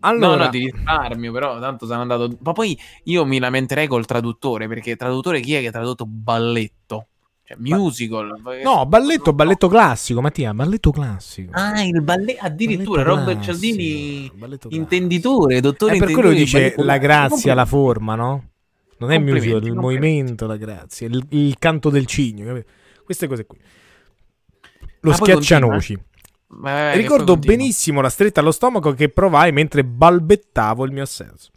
A: No,
B: Allora,
A: no, di risparmio, però tanto sono andato. Ma poi io mi lamenterei col traduttore, perché traduttore chi è che ha tradotto balletto? Cioè, musical.
B: no, balletto, balletto classico, Mattia, balletto classico.
A: Ah, il balletto, addirittura
B: Balletto
A: Robert
B: classico,
A: Cialdini,
B: balletto
A: intenditore, dottore
B: Eh, per quello dice la grazia, la forma, no? Non è musical, il movimento, la grazia, il, il canto del cigno, capito? queste cose qui. Lo
A: Ah,
B: schiaccianoci.
A: Che
B: Ricordo benissimo la stretta allo stomaco che provai mentre balbettavo il mio assenso.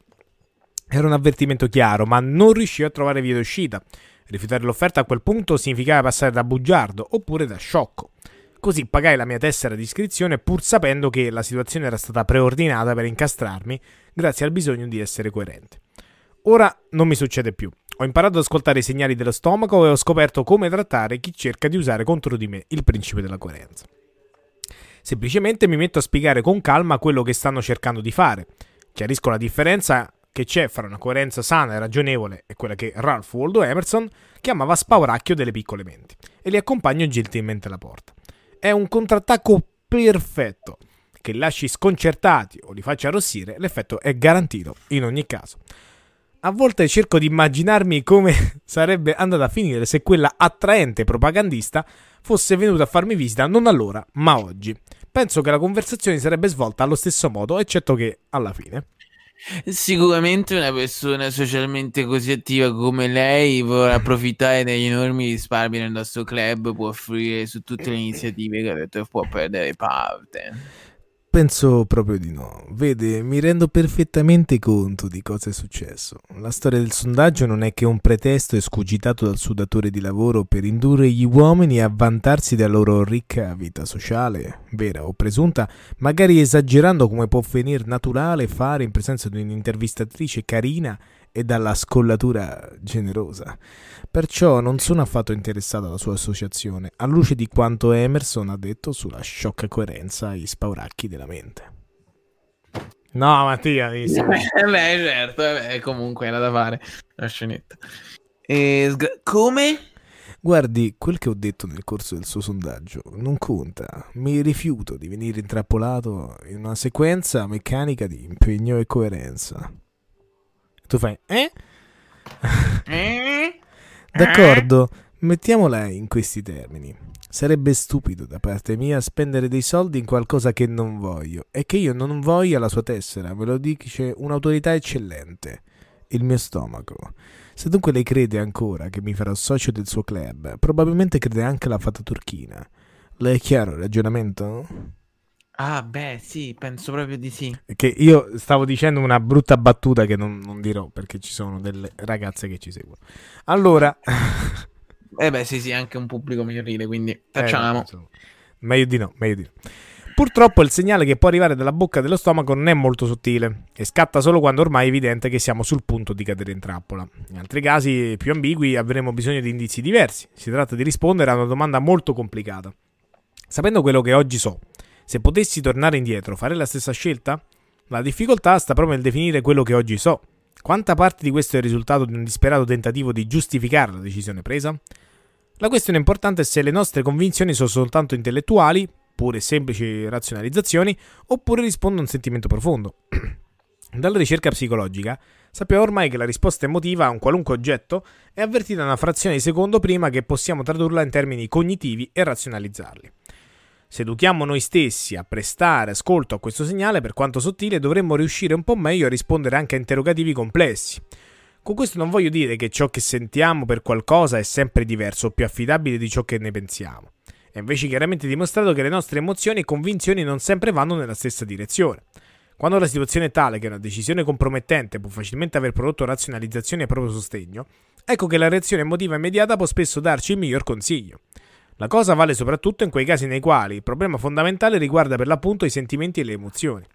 B: Era un avvertimento chiaro, ma non riuscivo a trovare via d'uscita. Rifiutare l'offerta a quel punto significava passare da bugiardo oppure da sciocco. Così pagai la mia tessera di iscrizione pur sapendo che la situazione era stata preordinata per incastrarmi grazie al bisogno di essere coerente. Ora non mi succede più. Ho imparato ad ascoltare i segnali dello stomaco e ho scoperto come trattare chi cerca di usare contro di me il principio della coerenza. Semplicemente mi metto a spiegare con calma quello che stanno cercando di fare. Chiarisco la differenza che c'è fra una coerenza sana e ragionevole e quella che Ralph Waldo Emerson chiamava spauracchio delle piccole menti e li accompagno gentilmente alla porta. È un contrattacco perfetto che lasci sconcertati o li faccia arrossire, l'effetto è garantito in ogni caso. A volte cerco di immaginarmi come sarebbe andata a finire se quella attraente propagandista fosse venuta a farmi visita non allora, ma oggi. Penso che la conversazione sarebbe svolta allo stesso modo, eccetto che alla fine.
A: Sicuramente una persona socialmente così attiva come lei vorrà approfittare degli enormi risparmi del nostro club, può offrire su tutte le iniziative che ha detto può perdere parte.
B: Penso proprio di no. Vede, mi rendo perfettamente conto di cosa è successo. La storia del sondaggio non è che un pretesto escogitato dal suo datore di lavoro per indurre gli uomini a vantarsi della loro ricca vita sociale, vera o presunta, magari esagerando come può venir naturale fare in presenza di un'intervistatrice carina e dalla scollatura generosa. Perciò non sono affatto interessato alla sua associazione, a luce di quanto Emerson ha detto sulla sciocca coerenza e spauracchi della mente. No, Mattia,
A: beh, certo, beh, comunque era da fare la scenetta. E, come?
B: Guardi, quel che ho detto nel corso del suo sondaggio non conta. Mi rifiuto di venire intrappolato in una sequenza meccanica di impegno e coerenza. Tu fai, eh? eh? D'accordo, mettiamola in questi termini. Sarebbe stupido da parte mia spendere dei soldi in qualcosa che non voglio e che io non voglia la sua tessera, me lo dice un'autorità eccellente, il mio stomaco. Se dunque lei crede ancora che mi farò socio del suo club, probabilmente crede anche alla fata turchina. Le è chiaro il ragionamento?
A: Ah, beh, sì, penso proprio di sì.
B: Che io stavo dicendo una brutta battuta che non, non dirò perché ci sono delle ragazze che ci seguono. Allora,
A: eh beh, sì, sì, anche un pubblico minorile, quindi eh, facciamo. Eh,
B: meglio di no, meglio di no. Purtroppo il segnale che può arrivare dalla bocca dello stomaco non è molto sottile e scatta solo quando ormai è evidente che siamo sul punto di cadere in trappola. In altri casi più ambigui avremo bisogno di indizi diversi. Si tratta di rispondere a una domanda molto complicata. Sapendo quello che oggi so, se potessi tornare indietro, fare la stessa scelta? La difficoltà sta proprio nel definire quello che oggi so. Quanta parte di questo è il risultato di un disperato tentativo di giustificare la decisione presa? La questione importante è se le nostre convinzioni sono soltanto intellettuali, pure semplici razionalizzazioni, oppure rispondono a un sentimento profondo. Dalla ricerca psicologica sappiamo ormai che la risposta emotiva a un qualunque oggetto è avvertita una frazione di secondo prima che possiamo tradurla in termini cognitivi e razionalizzarli. Se educhiamo noi stessi a prestare ascolto a questo segnale, per quanto sottile, dovremmo riuscire un po' meglio a rispondere anche a interrogativi complessi. Con questo non voglio dire che ciò che sentiamo per qualcosa è sempre diverso o più affidabile di ciò che ne pensiamo. È invece chiaramente dimostrato che le nostre emozioni e convinzioni non sempre vanno nella stessa direzione. Quando la situazione è tale che una decisione compromettente può facilmente aver prodotto razionalizzazione a proprio sostegno, ecco che la reazione emotiva immediata può spesso darci il miglior consiglio. La cosa vale soprattutto in quei casi nei quali il problema fondamentale riguarda per l'appunto i sentimenti e le emozioni.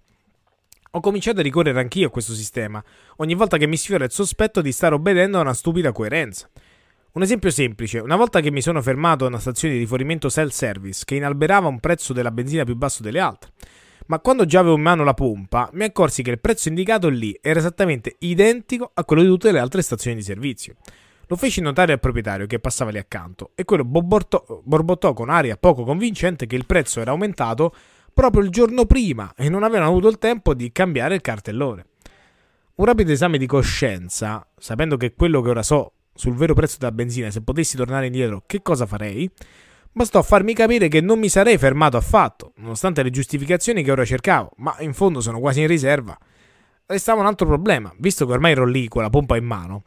B: Ho cominciato a ricorrere anch'io a questo sistema, ogni volta che mi sfiora il sospetto di stare obbedendo a una stupida coerenza. Un esempio semplice, una volta che mi sono fermato a una stazione di rifornimento self-service che inalberava un prezzo della benzina più basso delle altre, ma quando già avevo in mano la pompa mi accorsi che il prezzo indicato lì era esattamente identico a quello di tutte le altre stazioni di servizio. Lo feci notare al proprietario che passava lì accanto e quello borbottò, borbottò con aria poco convincente che il prezzo era aumentato proprio il giorno prima e non avevano avuto il tempo di cambiare il cartellone. Un rapido esame di coscienza, sapendo che quello che ora so sul vero prezzo della benzina, se potessi tornare indietro, che cosa farei? Bastò farmi capire che non mi sarei fermato affatto, nonostante le giustificazioni che ora cercavo, ma in fondo sono quasi in riserva. Restava un altro problema, visto che ormai ero lì con la pompa in mano,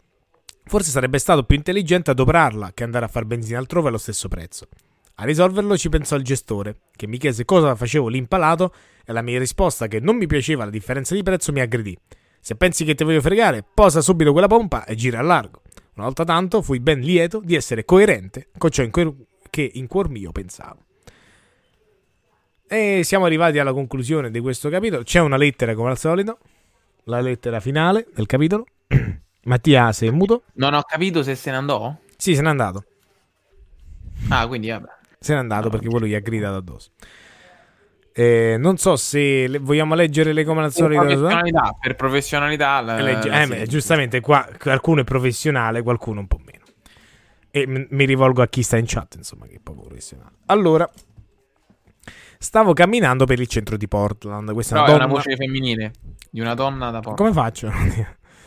B: Forse sarebbe stato più intelligente adoperarla che andare a far benzina altrove allo stesso prezzo. A risolverlo ci pensò il gestore, che mi chiese cosa facevo lì impalato e la mia risposta che non mi piaceva la differenza di prezzo mi aggredì. Se pensi che ti voglio fregare, posa subito quella pompa e gira a largo. Una volta tanto fui ben lieto di essere coerente con ciò in cui, che in cuor mio pensavo. E siamo arrivati alla conclusione di questo capitolo. C'è una lettera come al solito, la lettera finale del capitolo. Mattia, sei muto?
A: Non ho capito se se ne andò.
B: Sì, se n'è andato.
A: Ah, quindi vabbè.
B: Se n'è andato no, perché quello gli ha gridato addosso. Eh, non so se le, vogliamo leggere le comandazioni
A: per professionalità, per professionalità la,
B: legge, la eh, giustamente qua qualcuno è professionale, qualcuno un po' meno. E m- mi rivolgo a chi sta in chat, insomma, che è poco professionale. Allora, stavo camminando per il centro di Portland. Questa
A: no,
B: è una,
A: donna... una voce femminile di una donna da Portland.
B: Come faccio?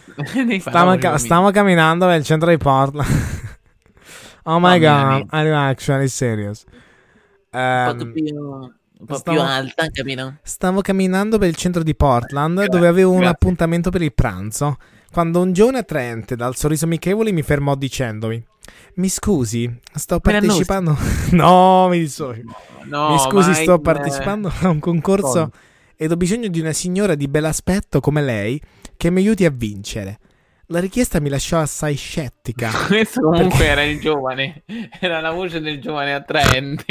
B: stavo, ca- stavo camminando il centro di Portland. oh my oh, god, I'm actually serious.
C: Um, un po' più un po' stavo, più alta, capito?
B: Stavo camminando per il centro di Portland dove avevo un Grazie. appuntamento per il pranzo. Quando un giovane attraente dal sorriso amichevole mi fermò dicendomi: Mi scusi, sto partecipando. no, mi dissocio. No, mi scusi, sto in... partecipando a un concorso Con. ed ho bisogno di una signora di bell'aspetto come lei che mi aiuti a vincere. La richiesta mi lasciò assai scettica.
A: Questo comunque perché... era il giovane, era la voce del giovane attraente.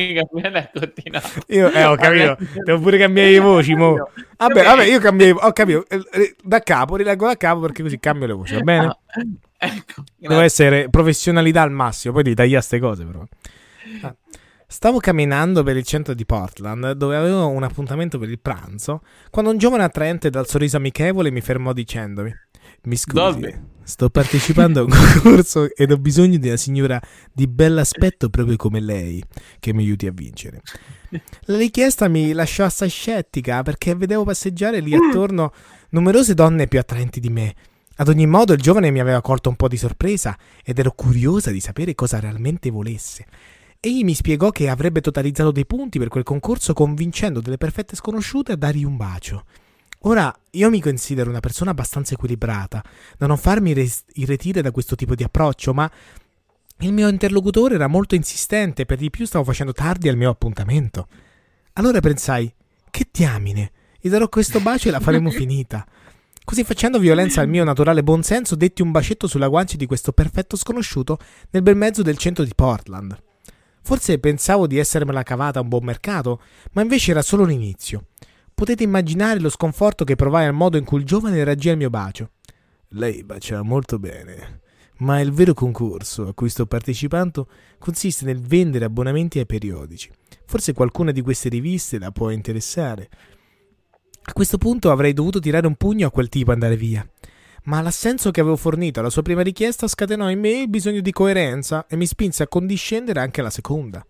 B: Io eh, ho capito, devo pure cambiare le voci. Mo. Vabbè, vabbè, io cambiai, ho capito. Eh, eh, da capo, rileggo da capo perché così cambio le voci, va bene? No. Ecco, Deve essere professionalità al massimo, poi devi tagliare queste cose però. Ah. Stavo camminando per il centro di Portland, dove avevo un appuntamento per il pranzo, quando un giovane attraente dal sorriso amichevole mi fermò dicendomi mi scusi, Dolby. sto partecipando a un concorso ed ho bisogno di una signora di bell'aspetto proprio come lei che mi aiuti a vincere. La richiesta mi lasciò assai scettica perché vedevo passeggiare lì attorno numerose donne più attraenti di me. Ad ogni modo il giovane mi aveva colto un po' di sorpresa ed ero curiosa di sapere cosa realmente volesse. Egli mi spiegò che avrebbe totalizzato dei punti per quel concorso convincendo delle perfette sconosciute a dargli un bacio. Ora, io mi considero una persona abbastanza equilibrata, da non farmi res- irretire da questo tipo di approccio, ma il mio interlocutore era molto insistente, per di più stavo facendo tardi al mio appuntamento. Allora pensai, che diamine, gli darò questo bacio e la faremo finita. Così facendo violenza al mio naturale buonsenso, detti un bacetto sulla guancia di questo perfetto sconosciuto nel bel mezzo del centro di Portland. Forse pensavo di essermela cavata a un buon mercato, ma invece era solo l'inizio. Potete immaginare lo sconforto che provai al modo in cui il giovane reagì al mio bacio. Lei bacia molto bene, ma il vero concorso a cui sto partecipando consiste nel vendere abbonamenti ai periodici. Forse qualcuna di queste riviste la può interessare. A questo punto avrei dovuto tirare un pugno a quel tipo e andare via. Ma l'assenso che avevo fornito alla sua prima richiesta scatenò in me il bisogno di coerenza e mi spinse a condiscendere anche alla seconda.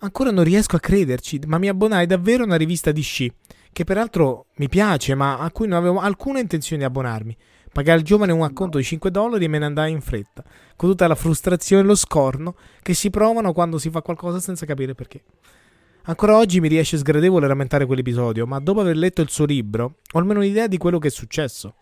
B: Ancora non riesco a crederci, ma mi abbonai davvero a una rivista di sci che peraltro mi piace, ma a cui non avevo alcuna intenzione di abbonarmi. Pagai al giovane un acconto di 5 dollari e me ne andai in fretta, con tutta la frustrazione e lo scorno che si provano quando si fa qualcosa senza capire perché. Ancora oggi mi riesce sgradevole rammentare quell'episodio, ma dopo aver letto il suo libro ho almeno un'idea di quello che è successo.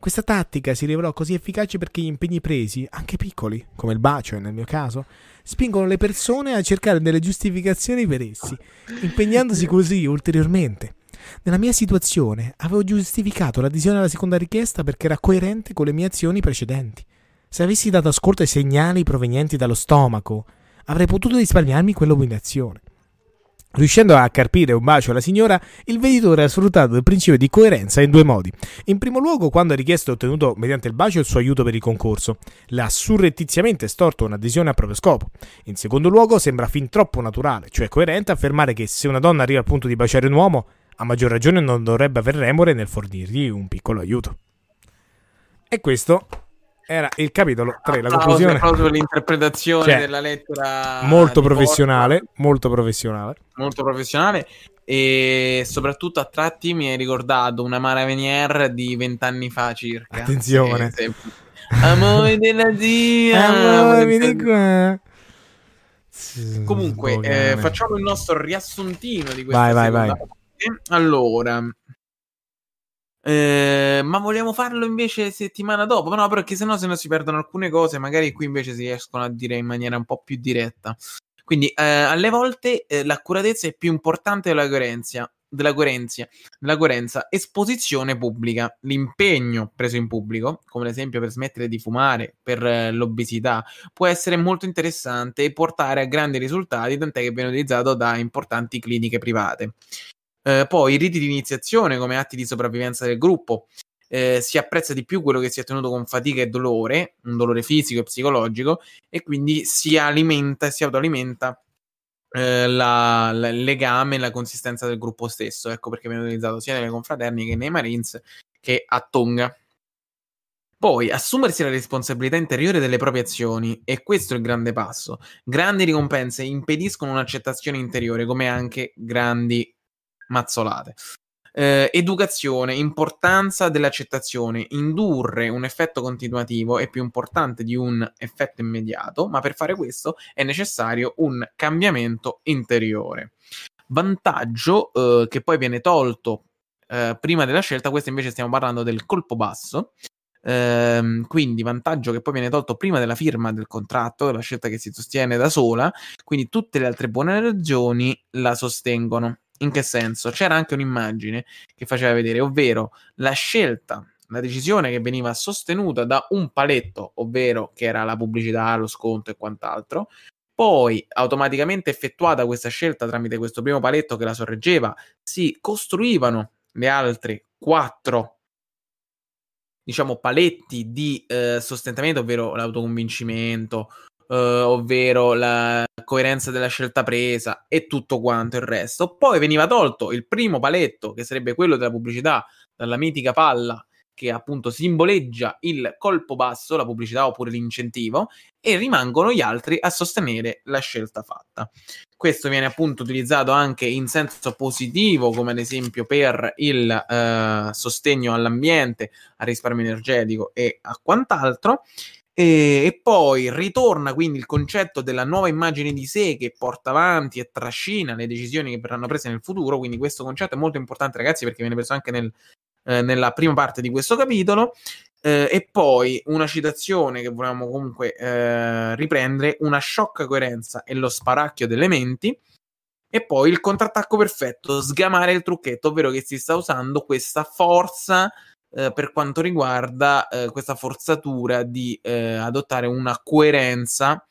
B: Questa tattica si rivelò così efficace perché gli impegni presi, anche piccoli, come il bacio nel mio caso, spingono le persone a cercare delle giustificazioni per essi, impegnandosi così ulteriormente. Nella mia situazione avevo giustificato l'adesione alla seconda richiesta perché era coerente con le mie azioni precedenti. Se avessi dato ascolto ai segnali provenienti dallo stomaco, avrei potuto risparmiarmi quell'umiliazione. Riuscendo a carpire un bacio alla signora, il venditore ha sfruttato il principio di coerenza in due modi. In primo luogo, quando ha richiesto e ottenuto mediante il bacio il suo aiuto per il concorso, le ha surrettiziamente storto un'adesione a proprio scopo. In secondo luogo, sembra fin troppo naturale, cioè coerente, affermare che se una donna arriva al punto di baciare un uomo, a maggior ragione non dovrebbe aver remore nel fornirgli un piccolo aiuto. E questo era il capitolo 3, la conclusione.
A: Applauso per l'interpretazione cioè, della lettera.
B: Molto professionale, Porta. molto professionale.
A: Molto professionale e soprattutto a tratti mi hai ricordato una Mara Venier di vent'anni fa circa.
B: Attenzione.
A: Amore della zia.
B: Amore, vieni qua.
A: Comunque, eh, facciamo il nostro riassuntino di questa
B: vai, vai, vai.
A: Allora, eh, ma vogliamo farlo invece settimana dopo? No, perché sennò se no si perdono alcune cose, magari qui invece si riescono a dire in maniera un po' più diretta. Quindi eh, alle volte eh, l'accuratezza è più importante della coerenza, della coerenza, della coerenza, esposizione pubblica, l'impegno preso in pubblico, come l'esempio per smettere di fumare, per eh, l'obesità, può essere molto interessante e portare a grandi risultati, tant'è che viene utilizzato da importanti cliniche private. Eh, poi i riti di iniziazione come atti di sopravvivenza del gruppo. Eh, si apprezza di più quello che si è ottenuto con fatica e dolore, un dolore fisico e psicologico, e quindi si alimenta e si autoalimenta eh, la, la, il legame e la consistenza del gruppo stesso. Ecco perché viene utilizzato sia nelle confraterni che nei Marines che a Tonga. Poi assumersi la responsabilità interiore delle proprie azioni, e questo è il grande passo. Grandi ricompense impediscono un'accettazione interiore, come anche grandi mazzolate. Eh, educazione, importanza dell'accettazione, indurre un effetto continuativo è più importante di un effetto immediato, ma per fare questo è necessario un cambiamento interiore. Vantaggio eh, che poi viene tolto eh, prima della scelta, questo invece stiamo parlando del colpo basso. Ehm, quindi vantaggio che poi viene tolto prima della firma del contratto, della scelta che si sostiene da sola, quindi tutte le altre buone ragioni la sostengono. In che senso? C'era anche un'immagine che faceva vedere, ovvero la scelta, la decisione che veniva sostenuta da un paletto, ovvero che era la pubblicità, lo sconto e quant'altro, poi automaticamente effettuata questa scelta tramite questo primo paletto che la sorreggeva, si costruivano le altre quattro diciamo paletti di eh, sostentamento, ovvero l'autoconvincimento, eh, ovvero la coerenza della scelta presa e tutto quanto il resto. Poi veniva tolto il primo paletto, che sarebbe quello della pubblicità, dalla mitica palla che appunto simboleggia il colpo basso, la pubblicità oppure l'incentivo, e rimangono gli altri a sostenere la scelta fatta. Questo viene appunto utilizzato anche in senso positivo, come ad esempio per il eh, sostegno all'ambiente, al risparmio energetico e a quant'altro. E, e, poi ritorna quindi il concetto della nuova immagine di sé che porta avanti e trascina le decisioni che verranno prese nel futuro. Quindi questo concetto è molto importante, ragazzi, perché viene preso anche nel, eh, nella prima parte di questo capitolo. Eh, e poi una citazione che volevamo comunque eh, riprendere: una sciocca coerenza e lo sparacchio delle menti. E poi il contrattacco perfetto, sgamare il trucchetto, ovvero che si sta usando questa forza eh, per quanto riguarda eh, questa forzatura di eh, adottare una coerenza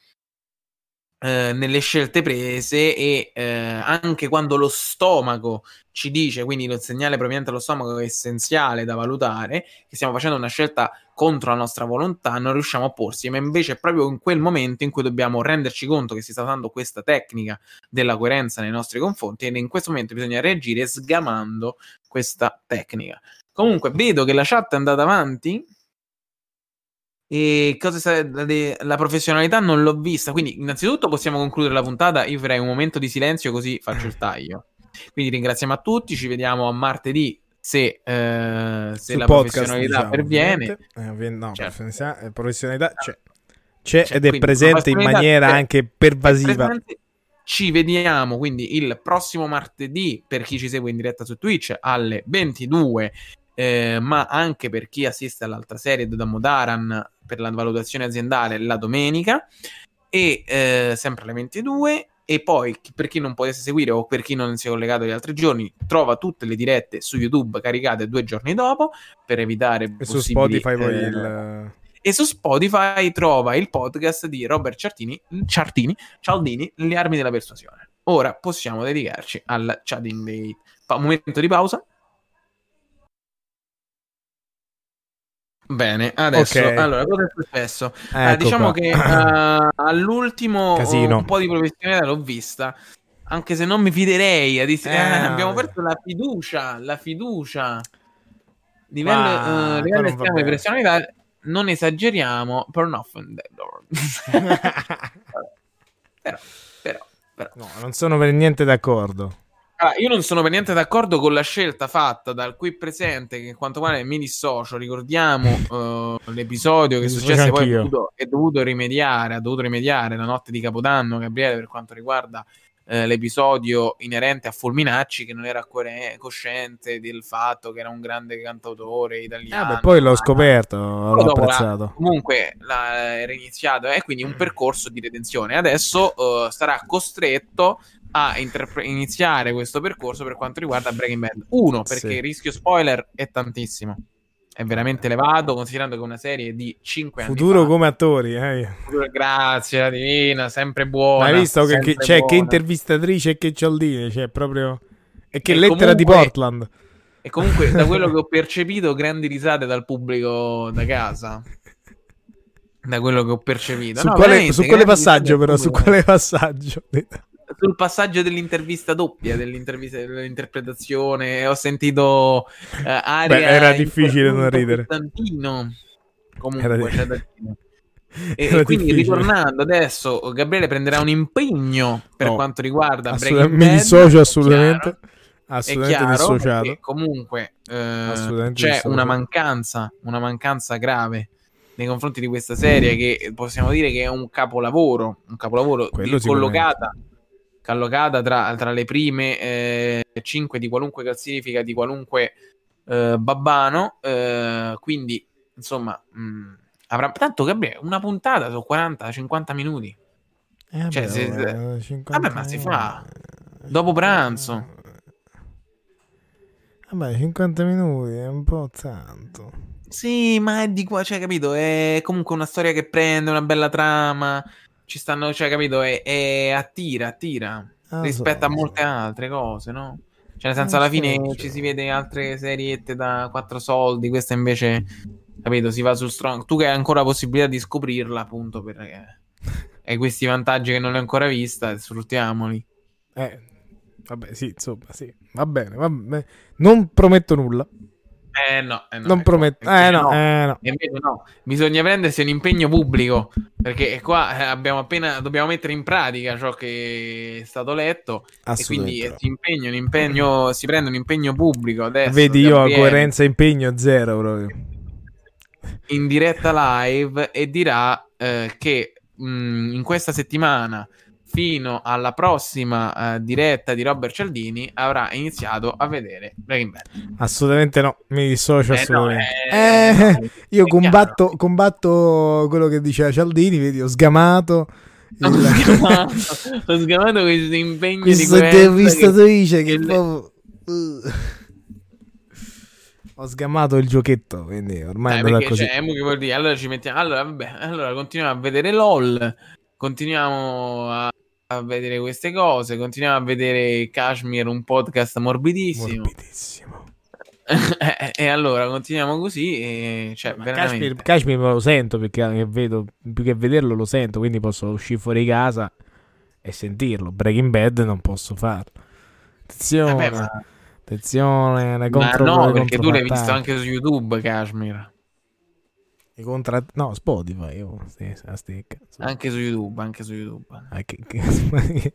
A: eh, nelle scelte prese e eh, anche quando lo stomaco ci dice, quindi il segnale proveniente dallo stomaco è essenziale da valutare, che stiamo facendo una scelta contro la nostra volontà, non riusciamo a porsi, ma invece è proprio in quel momento in cui dobbiamo renderci conto che si sta usando questa tecnica della coerenza nei nostri confronti e in questo momento bisogna reagire sgamando questa tecnica. Comunque, vedo che la chat è andata avanti. E cosa sa- la professionalità non l'ho vista. Quindi, innanzitutto, possiamo concludere la puntata. Io farei un momento di silenzio, così faccio il taglio. Quindi, ringraziamo a tutti. Ci vediamo a martedì. Se, eh, se la podcast, professionalità diciamo, perviene,
B: eh, no, certo. professionalità c'è, c'è cioè, ed è presente in maniera anche pervasiva.
A: Ci vediamo quindi il prossimo martedì per chi ci segue in diretta su Twitch alle 22 eh, ma anche per chi assiste all'altra serie da Modaran per la valutazione aziendale la domenica e eh, sempre alle 22 e poi per chi non potesse seguire o per chi non si è collegato gli altri giorni trova tutte le dirette su YouTube caricate due giorni dopo per evitare
B: e su Spotify eh, il...
A: e su Spotify trova il podcast di Robert Ciartini, Ciartini Cialdini Le armi della persuasione. Ora possiamo dedicarci al chatting day pa- momento di pausa Bene, adesso okay. allora cosa è successo? Ecco uh, diciamo qua. che uh, all'ultimo Casino. un po' di professionalità l'ho vista, anche se non mi fiderei. Dis- eh, abbiamo perso la fiducia, la fiducia. Livello, ah, uh, livello di professionalità, non esageriamo, però no,
B: però, però, però. No, non sono per niente d'accordo.
A: Ah, io non sono per niente d'accordo con la scelta fatta dal qui presente, che in quanto male mi dissocio. Ricordiamo uh, l'episodio che è successo poi è dovuto, è dovuto, rimediare, ha dovuto rimediare la notte di Capodanno, Gabriele, per quanto riguarda eh, l'episodio inerente a Fulminacci, che non era cosciente del fatto che era un grande cantautore italiano.
B: Eh beh, poi l'ho scoperto, l'ho apprezzato. La,
A: comunque la, era iniziato, è eh, quindi un percorso di redenzione. Adesso uh, sarà costretto a interpre- iniziare questo percorso per quanto riguarda Breaking Bad. Uno, perché sì. il rischio spoiler è tantissimo. È veramente elevato, considerando che è una serie di 5
B: anni Futuro
A: fa.
B: come attori, eh.
A: Grazie, la divina, sempre buona.
B: hai visto che, che, cioè, che intervistatrice e che cialdine, cioè proprio... E che e lettera comunque... di Portland.
A: E comunque, da quello che ho percepito, grandi risate dal pubblico da casa. Da quello che ho percepito.
B: Su, no, quale, su quale passaggio, però? Su quale passaggio?
A: Sul passaggio dell'intervista doppia, dell'intervista, dell'interpretazione, ho sentito uh, aria
B: Beh, era difficile non ridere.
A: Costantino. Comunque, c'è da dire. E, e quindi difficile. ritornando adesso, Gabriele prenderà un impegno per
B: No,
A: quanto riguarda
B: Assolut-
A: Breaking
B: mi dissocio assolutamente.
A: chiaro.
B: Assolutamente dissociato.
A: comunque eh,
B: Assolutamente
A: c'è
B: dissociato.
A: una mancanza, una mancanza grave nei confronti di questa serie che possiamo dire che è un capolavoro, un capolavoro
B: Quello
A: collocata, collocata tra, tra le prime 5 di qualunque classifica, di qualunque eh, babbano, eh, quindi insomma mh, avrà tanto Gabriele, una puntata su 40-50 minuti.
B: Eh,
A: Cioè,
B: beh,
A: se-
B: vabbè, 50
A: vabbè, ma si fa. Dopo pranzo.
B: Vabbè, 50 minuti è un po' tanto.
A: Sì, ma è di qua, cioè, capito? È comunque una storia che prende una bella trama. Ci stanno, cioè, capito? È, è- attira, attira
B: Ah,
A: rispetto
B: so,
A: a molte
B: so.
A: altre cose, no? Cioè, nel senso,
B: Eh,
A: alla
B: sì,
A: fine
B: sì.
A: ci si vede altre seriette da quattro soldi. Questa invece, capito? Si va sul strong. Tu che hai ancora la possibilità di scoprirla, appunto, perché hai questi vantaggi che non hai ancora vista, sfruttiamoli.
B: Eh, vabbè, sì, insomma, sì. Va bene, va bene. Non prometto nulla.
A: Eh no, eh no,
B: non prometto.
A: perché
B: Eh no, eh no.
A: No, bisogna prendersi un impegno pubblico perché qua eh, abbiamo appena dobbiamo mettere in pratica ciò che è stato letto e quindi eh, si impegna un impegno, si prende un impegno pubblico adesso.
B: Vedi, io
A: Gabriele,
B: coerenza impegno zero proprio.
A: in diretta live e dirà eh, che mh, in questa settimana fino alla prossima eh, diretta di Robert Cialdini avrà iniziato a vedere Breaking Bad.
B: Assolutamente no, mi dissocio
A: Eh, no,
B: assolutamente.
A: eh,
B: Eh,
A: no,
B: io
A: è
B: combatto, combatto quello che diceva Cialdini, vedi, ho sgamato.
A: Ho
B: il-
A: sgamato, ho sgamato questo impegno di
B: Questa
A: coerenza
B: intervistatrice che,
A: che-
B: proprio... uh. Ho sgamato il giochetto, quindi ormai
A: Eh,
B: è così.
A: cioè, che? Allora ci mettiamo. Allora, vabbè, allora continuiamo a vedere LOL. Continuiamo a, a vedere queste cose. Continuiamo a vedere Kashmir, un podcast morbidissimo.
B: Morbidissimo.
A: e, allora continuiamo così. E, cioè, veramente.
B: Kashmir, Kashmir lo sento perché vedo, più che vederlo lo sento, quindi posso uscire fuori casa e sentirlo. Breaking Bad non posso farlo. Attenzione,
A: Vabbè, ma,
B: attenzione, le
A: ma no, perché tu l'hai visto anche su YouTube, Kashmir.
B: I contra- No, Spotify, oh, sì, a stecca.
A: Anche su YouTube, anche su YouTube.
B: Ah, che- che-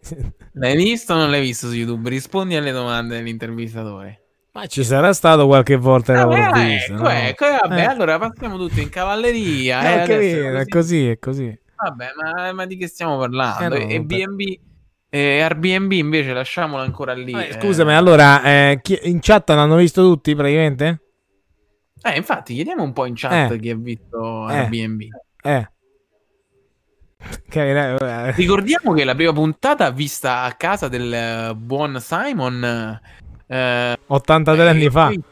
A: L'hai visto o non l'hai visto su YouTube? Rispondi alle domande dell'intervistatore.
B: Ma ci sarà stato qualche volta
A: Ah,
B: l'avrò
A: beh,
B: visto,
A: ecco,
B: no?
A: ecco, vabbè,
B: Eh.
A: allora passiamo tutto in cavalleria.
B: Eh,
A: eh, adesso
B: capito, è così, è così.
A: Vabbè, ma, ma di che stiamo parlando?
B: Eh, no,
A: e. B&B e Airbnb invece lasciamolo ancora lì.
B: Eh,
A: eh.
B: scusami, allora, eh, chi- in chat l'hanno visto tutti praticamente?
A: Eh, infatti, chiediamo un po' in chat
B: Eh.
A: chi ha visto
B: Eh.
A: Airbnb.
B: Eh. Eh.
A: Ricordiamo che la prima puntata vista a casa del eh, buon Simon. eh,
B: 83 anni fa.
A: poi,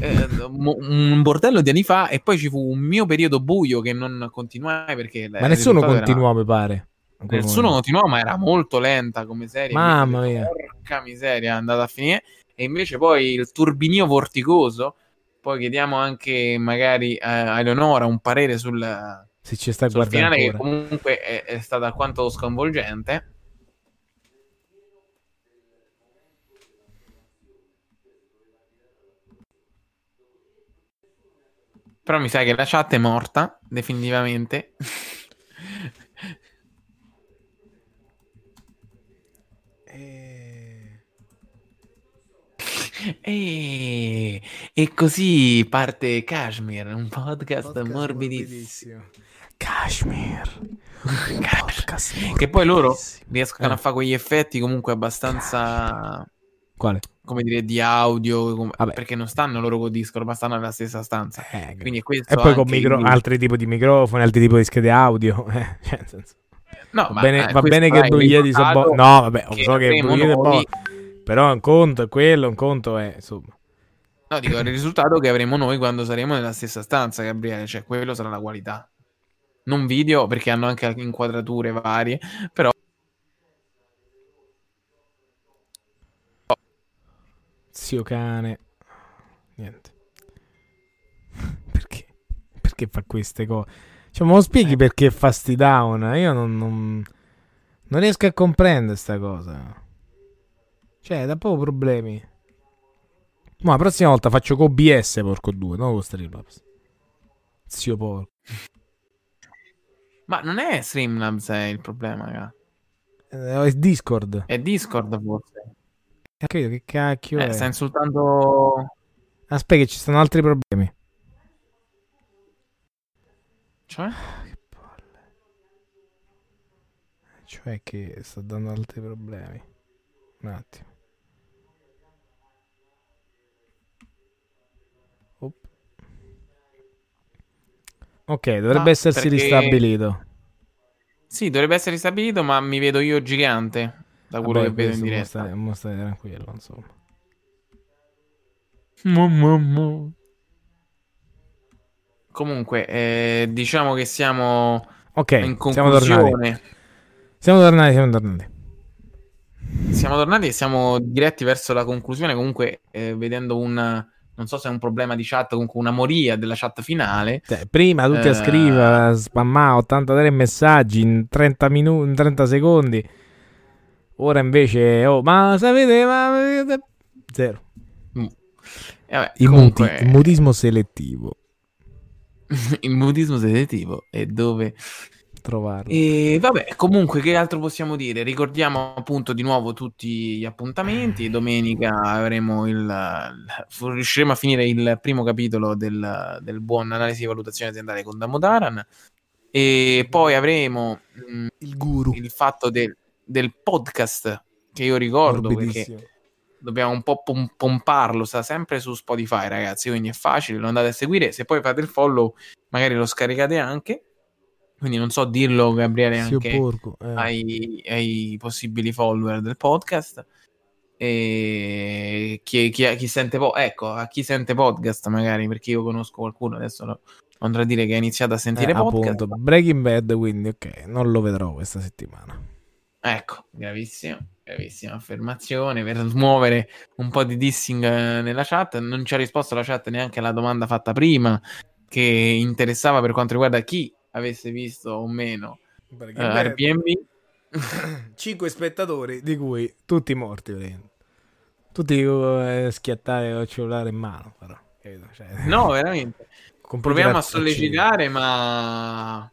A: eh, un bordello di anni fa e poi ci fu un mio periodo buio che non continuai perché
B: Ma nessuno continuò, mi pare.
A: Nessuno continuò, ma era molto lenta come serie.
B: Mamma mia.
A: Porca miseria, è andata a finire. E invece poi il turbinio vorticoso. Poi chiediamo anche magari a Eleonora un parere sul,
B: Se ci sta
A: sul finale, che
B: ancora.
A: comunque è, è stato alquanto sconvolgente. Però mi sa che la chat è morta, definitivamente.
B: Eh,
A: E, e così parte Kashmir, un podcast, morbidissimo.
B: Kashmir. Podcast
A: Che poi loro
B: morbidissimo.
A: riescono
B: Eh.
A: a fare quegli effetti comunque abbastanza,
B: Quale?
A: come dire, di audio, com-
B: Vabbè.
A: perché non stanno loro con Discord, ma stanno nella stessa stanza.
B: Eh,
A: Quindi è questo
B: e poi con micro-
A: il-
B: altri tipi di microfoni, altri tipi di schede audio. eh, cioè, nel senso-
A: No,
B: va
A: ma,
B: bene,
A: eh,
B: va bene che
A: è il
B: Bruglie di
A: risultato
B: Sobbo- No, vabbè,
A: che
B: so che
A: avremo
B: Bruglie di
A: noi-
B: Sobbo- Però un conto è quello, un conto è insomma.
A: No, dico, il risultato che avremo noi quando saremo nella stessa stanza, Gabriele, cioè quello sarà la qualità. Non video, perché hanno anche inquadrature varie, però
B: Zio cane. Niente. Perché? Perché fa queste cose? Cioè, me lo spieghi
A: Eh.
B: perché fa sti down? Io non, non, Non riesco a comprendere sta cosa. Cioè, da poco problemi. Ma la prossima volta faccio con OBS, porco due, non con Streamlabs. Zio porco.
A: Ma non è Streamlabs è il problema, raga.
B: Eh, è Discord.
A: È Discord forse.
B: Eh, credo, che cacchio
A: Eh,
B: è?
A: sta insultando...
B: Aspetta che ci stanno altri problemi.
A: Cioè?
B: Che palle. Cioè che sta dando altri problemi. Un attimo. Ok, dovrebbe
A: Ma
B: essersi
A: perché-
B: ristabilito.
A: Sì, dovrebbe essere ristabilito, ma mi vedo io gigante. Da quello
B: Vabbè,
A: che vedo in diretta.
B: stai- mo stai tranquillo, insomma.
A: Comunque, eh, diciamo che siamo
B: Ok,
A: in
B: siamo tornati.
A: conclusione.
B: Siamo tornati, siamo tornati.
A: Siamo tornati e siamo diretti verso la conclusione. Comunque, eh, vedendo un non so se è un problema di chat, comunque una moria della chat finale.
B: Cioè, prima tutti a
A: Eh.
B: scrivere, a spammare 83 messaggi in 30 minuti, in 30 secondi. Ora invece, oh, ma sapete, ma zero.
A: E vabbè,
B: Il,
A: comunque,
B: muti- il mutismo selettivo.
A: il mutismo selettivo è dove
B: Trovarlo.
A: E vabbè, comunque, che altro possiamo dire? Ricordiamo appunto di nuovo tutti gli appuntamenti. Domenica avremo il. riusciremo a finire il primo capitolo del, del buon analisi e valutazione aziendale con Damodaran. E poi avremo mh,
B: il guru.
A: il fatto del, del podcast che io ricordo perché dobbiamo un po' pom- pomparlo. Sta sempre su Spotify, ragazzi. Quindi è facile, lo andate a seguire. Se poi fate il follow, magari lo scaricate anche. Quindi non so dirlo, Gabriele,
B: Zio
A: anche
B: porco. eh.
A: ai, ai possibili follower del podcast. E chi, chi, chi sente po- ecco, a chi sente podcast, magari perché io conosco qualcuno adesso lo, non andrò a dire che ha iniziato a sentire
B: Eh,
A: podcast.
B: appunto, Breaking Bad, quindi ok, non lo vedrò questa settimana.
A: Ecco, gravissimo, gravissima affermazione per smuovere un po' di dissing eh, nella chat. Non ci ha risposto la chat neanche alla domanda fatta prima, che interessava per quanto riguarda chi avesse visto o meno eh, Airbnb.
B: 5 spettatori, di cui tutti morti. Tutti eh, schiattare il cellulare in mano, però. Cioè,
A: No, veramente. Proviamo a sollecitare, ma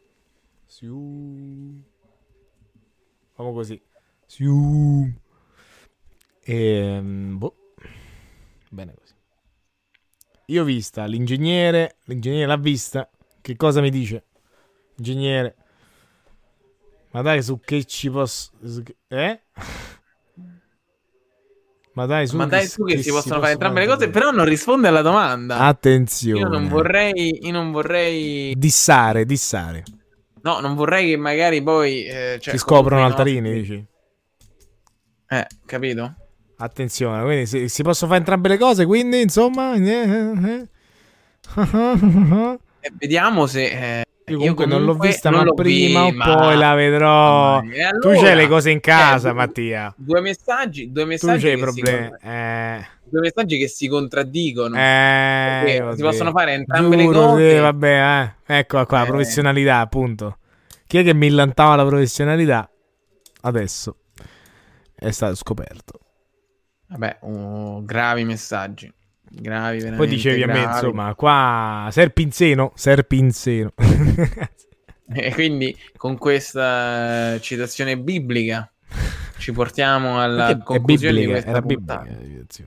B: Siu. Famo così. Siu. Ehm, boh. Bene così. Io ho vista l'ingegnere, l'ingegnere l'ha vista. Che cosa mi dice? Ingegnere. Ma dai, su che ci posso... su che- Eh? Ma dai, su
A: Ma dai, tu che si possono fare entrambe le cose, però non risponde alla domanda.
B: Attenzione.
A: Io non vorrei, io non vorrei,
B: Dissare, dissare.
A: no, non vorrei che magari poi eh, cioè,
B: si scoprono altarini,
A: nostri-
B: dici?
A: Eh, capito?
B: Attenzione, quindi si, si possono fare entrambe le cose, quindi insomma... eh, eh.
A: E vediamo se.
B: Io comunque non l'ho vista,
A: non
B: ma prima
A: vi-
B: o poi la vedrò.
A: E
B: Tu
A: allora-
B: c'hai le cose in casa,
A: eh,
B: Mattia.
A: Due messaggi, due
B: Tu
A: messaggi, si
B: problemi.
A: contra-
B: Eh,
A: due messaggi che si contraddicono.
B: eh,
A: si possono fare entrambe le
B: Giuro,
A: cose.
B: sì, vabbè, eh. Eccola qua,
A: Eh.
B: professionalità, appunto. Chi è che millantava la professionalità? Adesso è stato scoperto.
A: Vabbè, oh, gravi messaggi. Gravi, veramente.
B: Poi dicevi a me,
A: gravi.
B: insomma, qua Serpinzeno, Serpinzeno.
A: E quindi con questa citazione biblica ci portiamo alla
B: Perché
A: conclusione di
B: biblica,
A: questa
B: era
A: puntata.
B: biblica.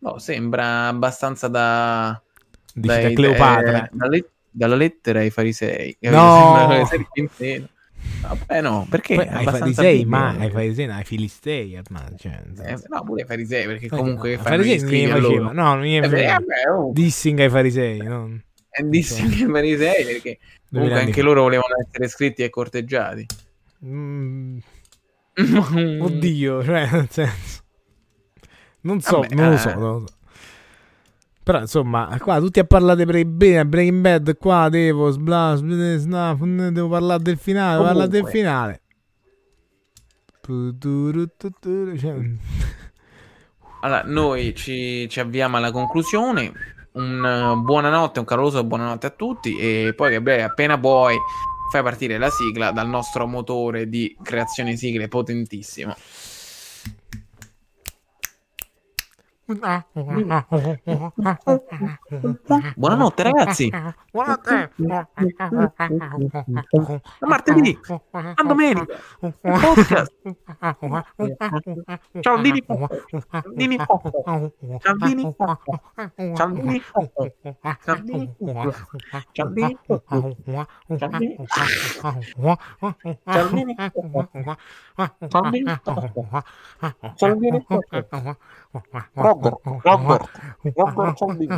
A: No, sembra abbastanza da
B: da
A: dai-
B: Cleopatra.
A: eh, dalla, let- dalla lettera ai farisei.
B: No!
A: Sembra. Vabbè, no, perché
B: Poi ai farisei, ma ai farisei, no, ai filistei, ormai, cioè,
A: Eh, no, pure ai farisei, perché
B: Eh,
A: comunque
B: no,
A: fanno gli
B: farisei
A: a
B: faceva, no, non
A: Eh, beh,
B: faceva.
A: vabbè, oh,
B: Dissing ai farisei, non...
A: è dissing ai farisei perché comunque anche loro volevano essere scritti e corteggiati.
B: Mm, oddio, cioè, nel senso... Non so,
A: Vabbè,
B: non lo
A: eh.
B: so, non lo so. Però, insomma, qua tutti a parlare di Breaking Breaking Bad, qua devo, sbla, sbla, devo parlare del finale,
A: Comunque.
B: parlare del finale. Cioè,
A: Allora, noi ci, ci avviamo alla conclusione. Un eh, buonanotte, un caloroso buonanotte a tutti. E poi, Gabriele, appena puoi, fai partire la sigla dal nostro motore di creazione sigle potentissimo. Buonanotte ragazzi.
B: Buonanotte.
A: A martedì, a domenica, podcast. Ciao Dini Dini Ciao Dini Ciao Dini Ciao Dini Ciao Dini Ciao Dini Ciao Dini Kambing. Kambing itu. Robert. Robert. Robert kambing.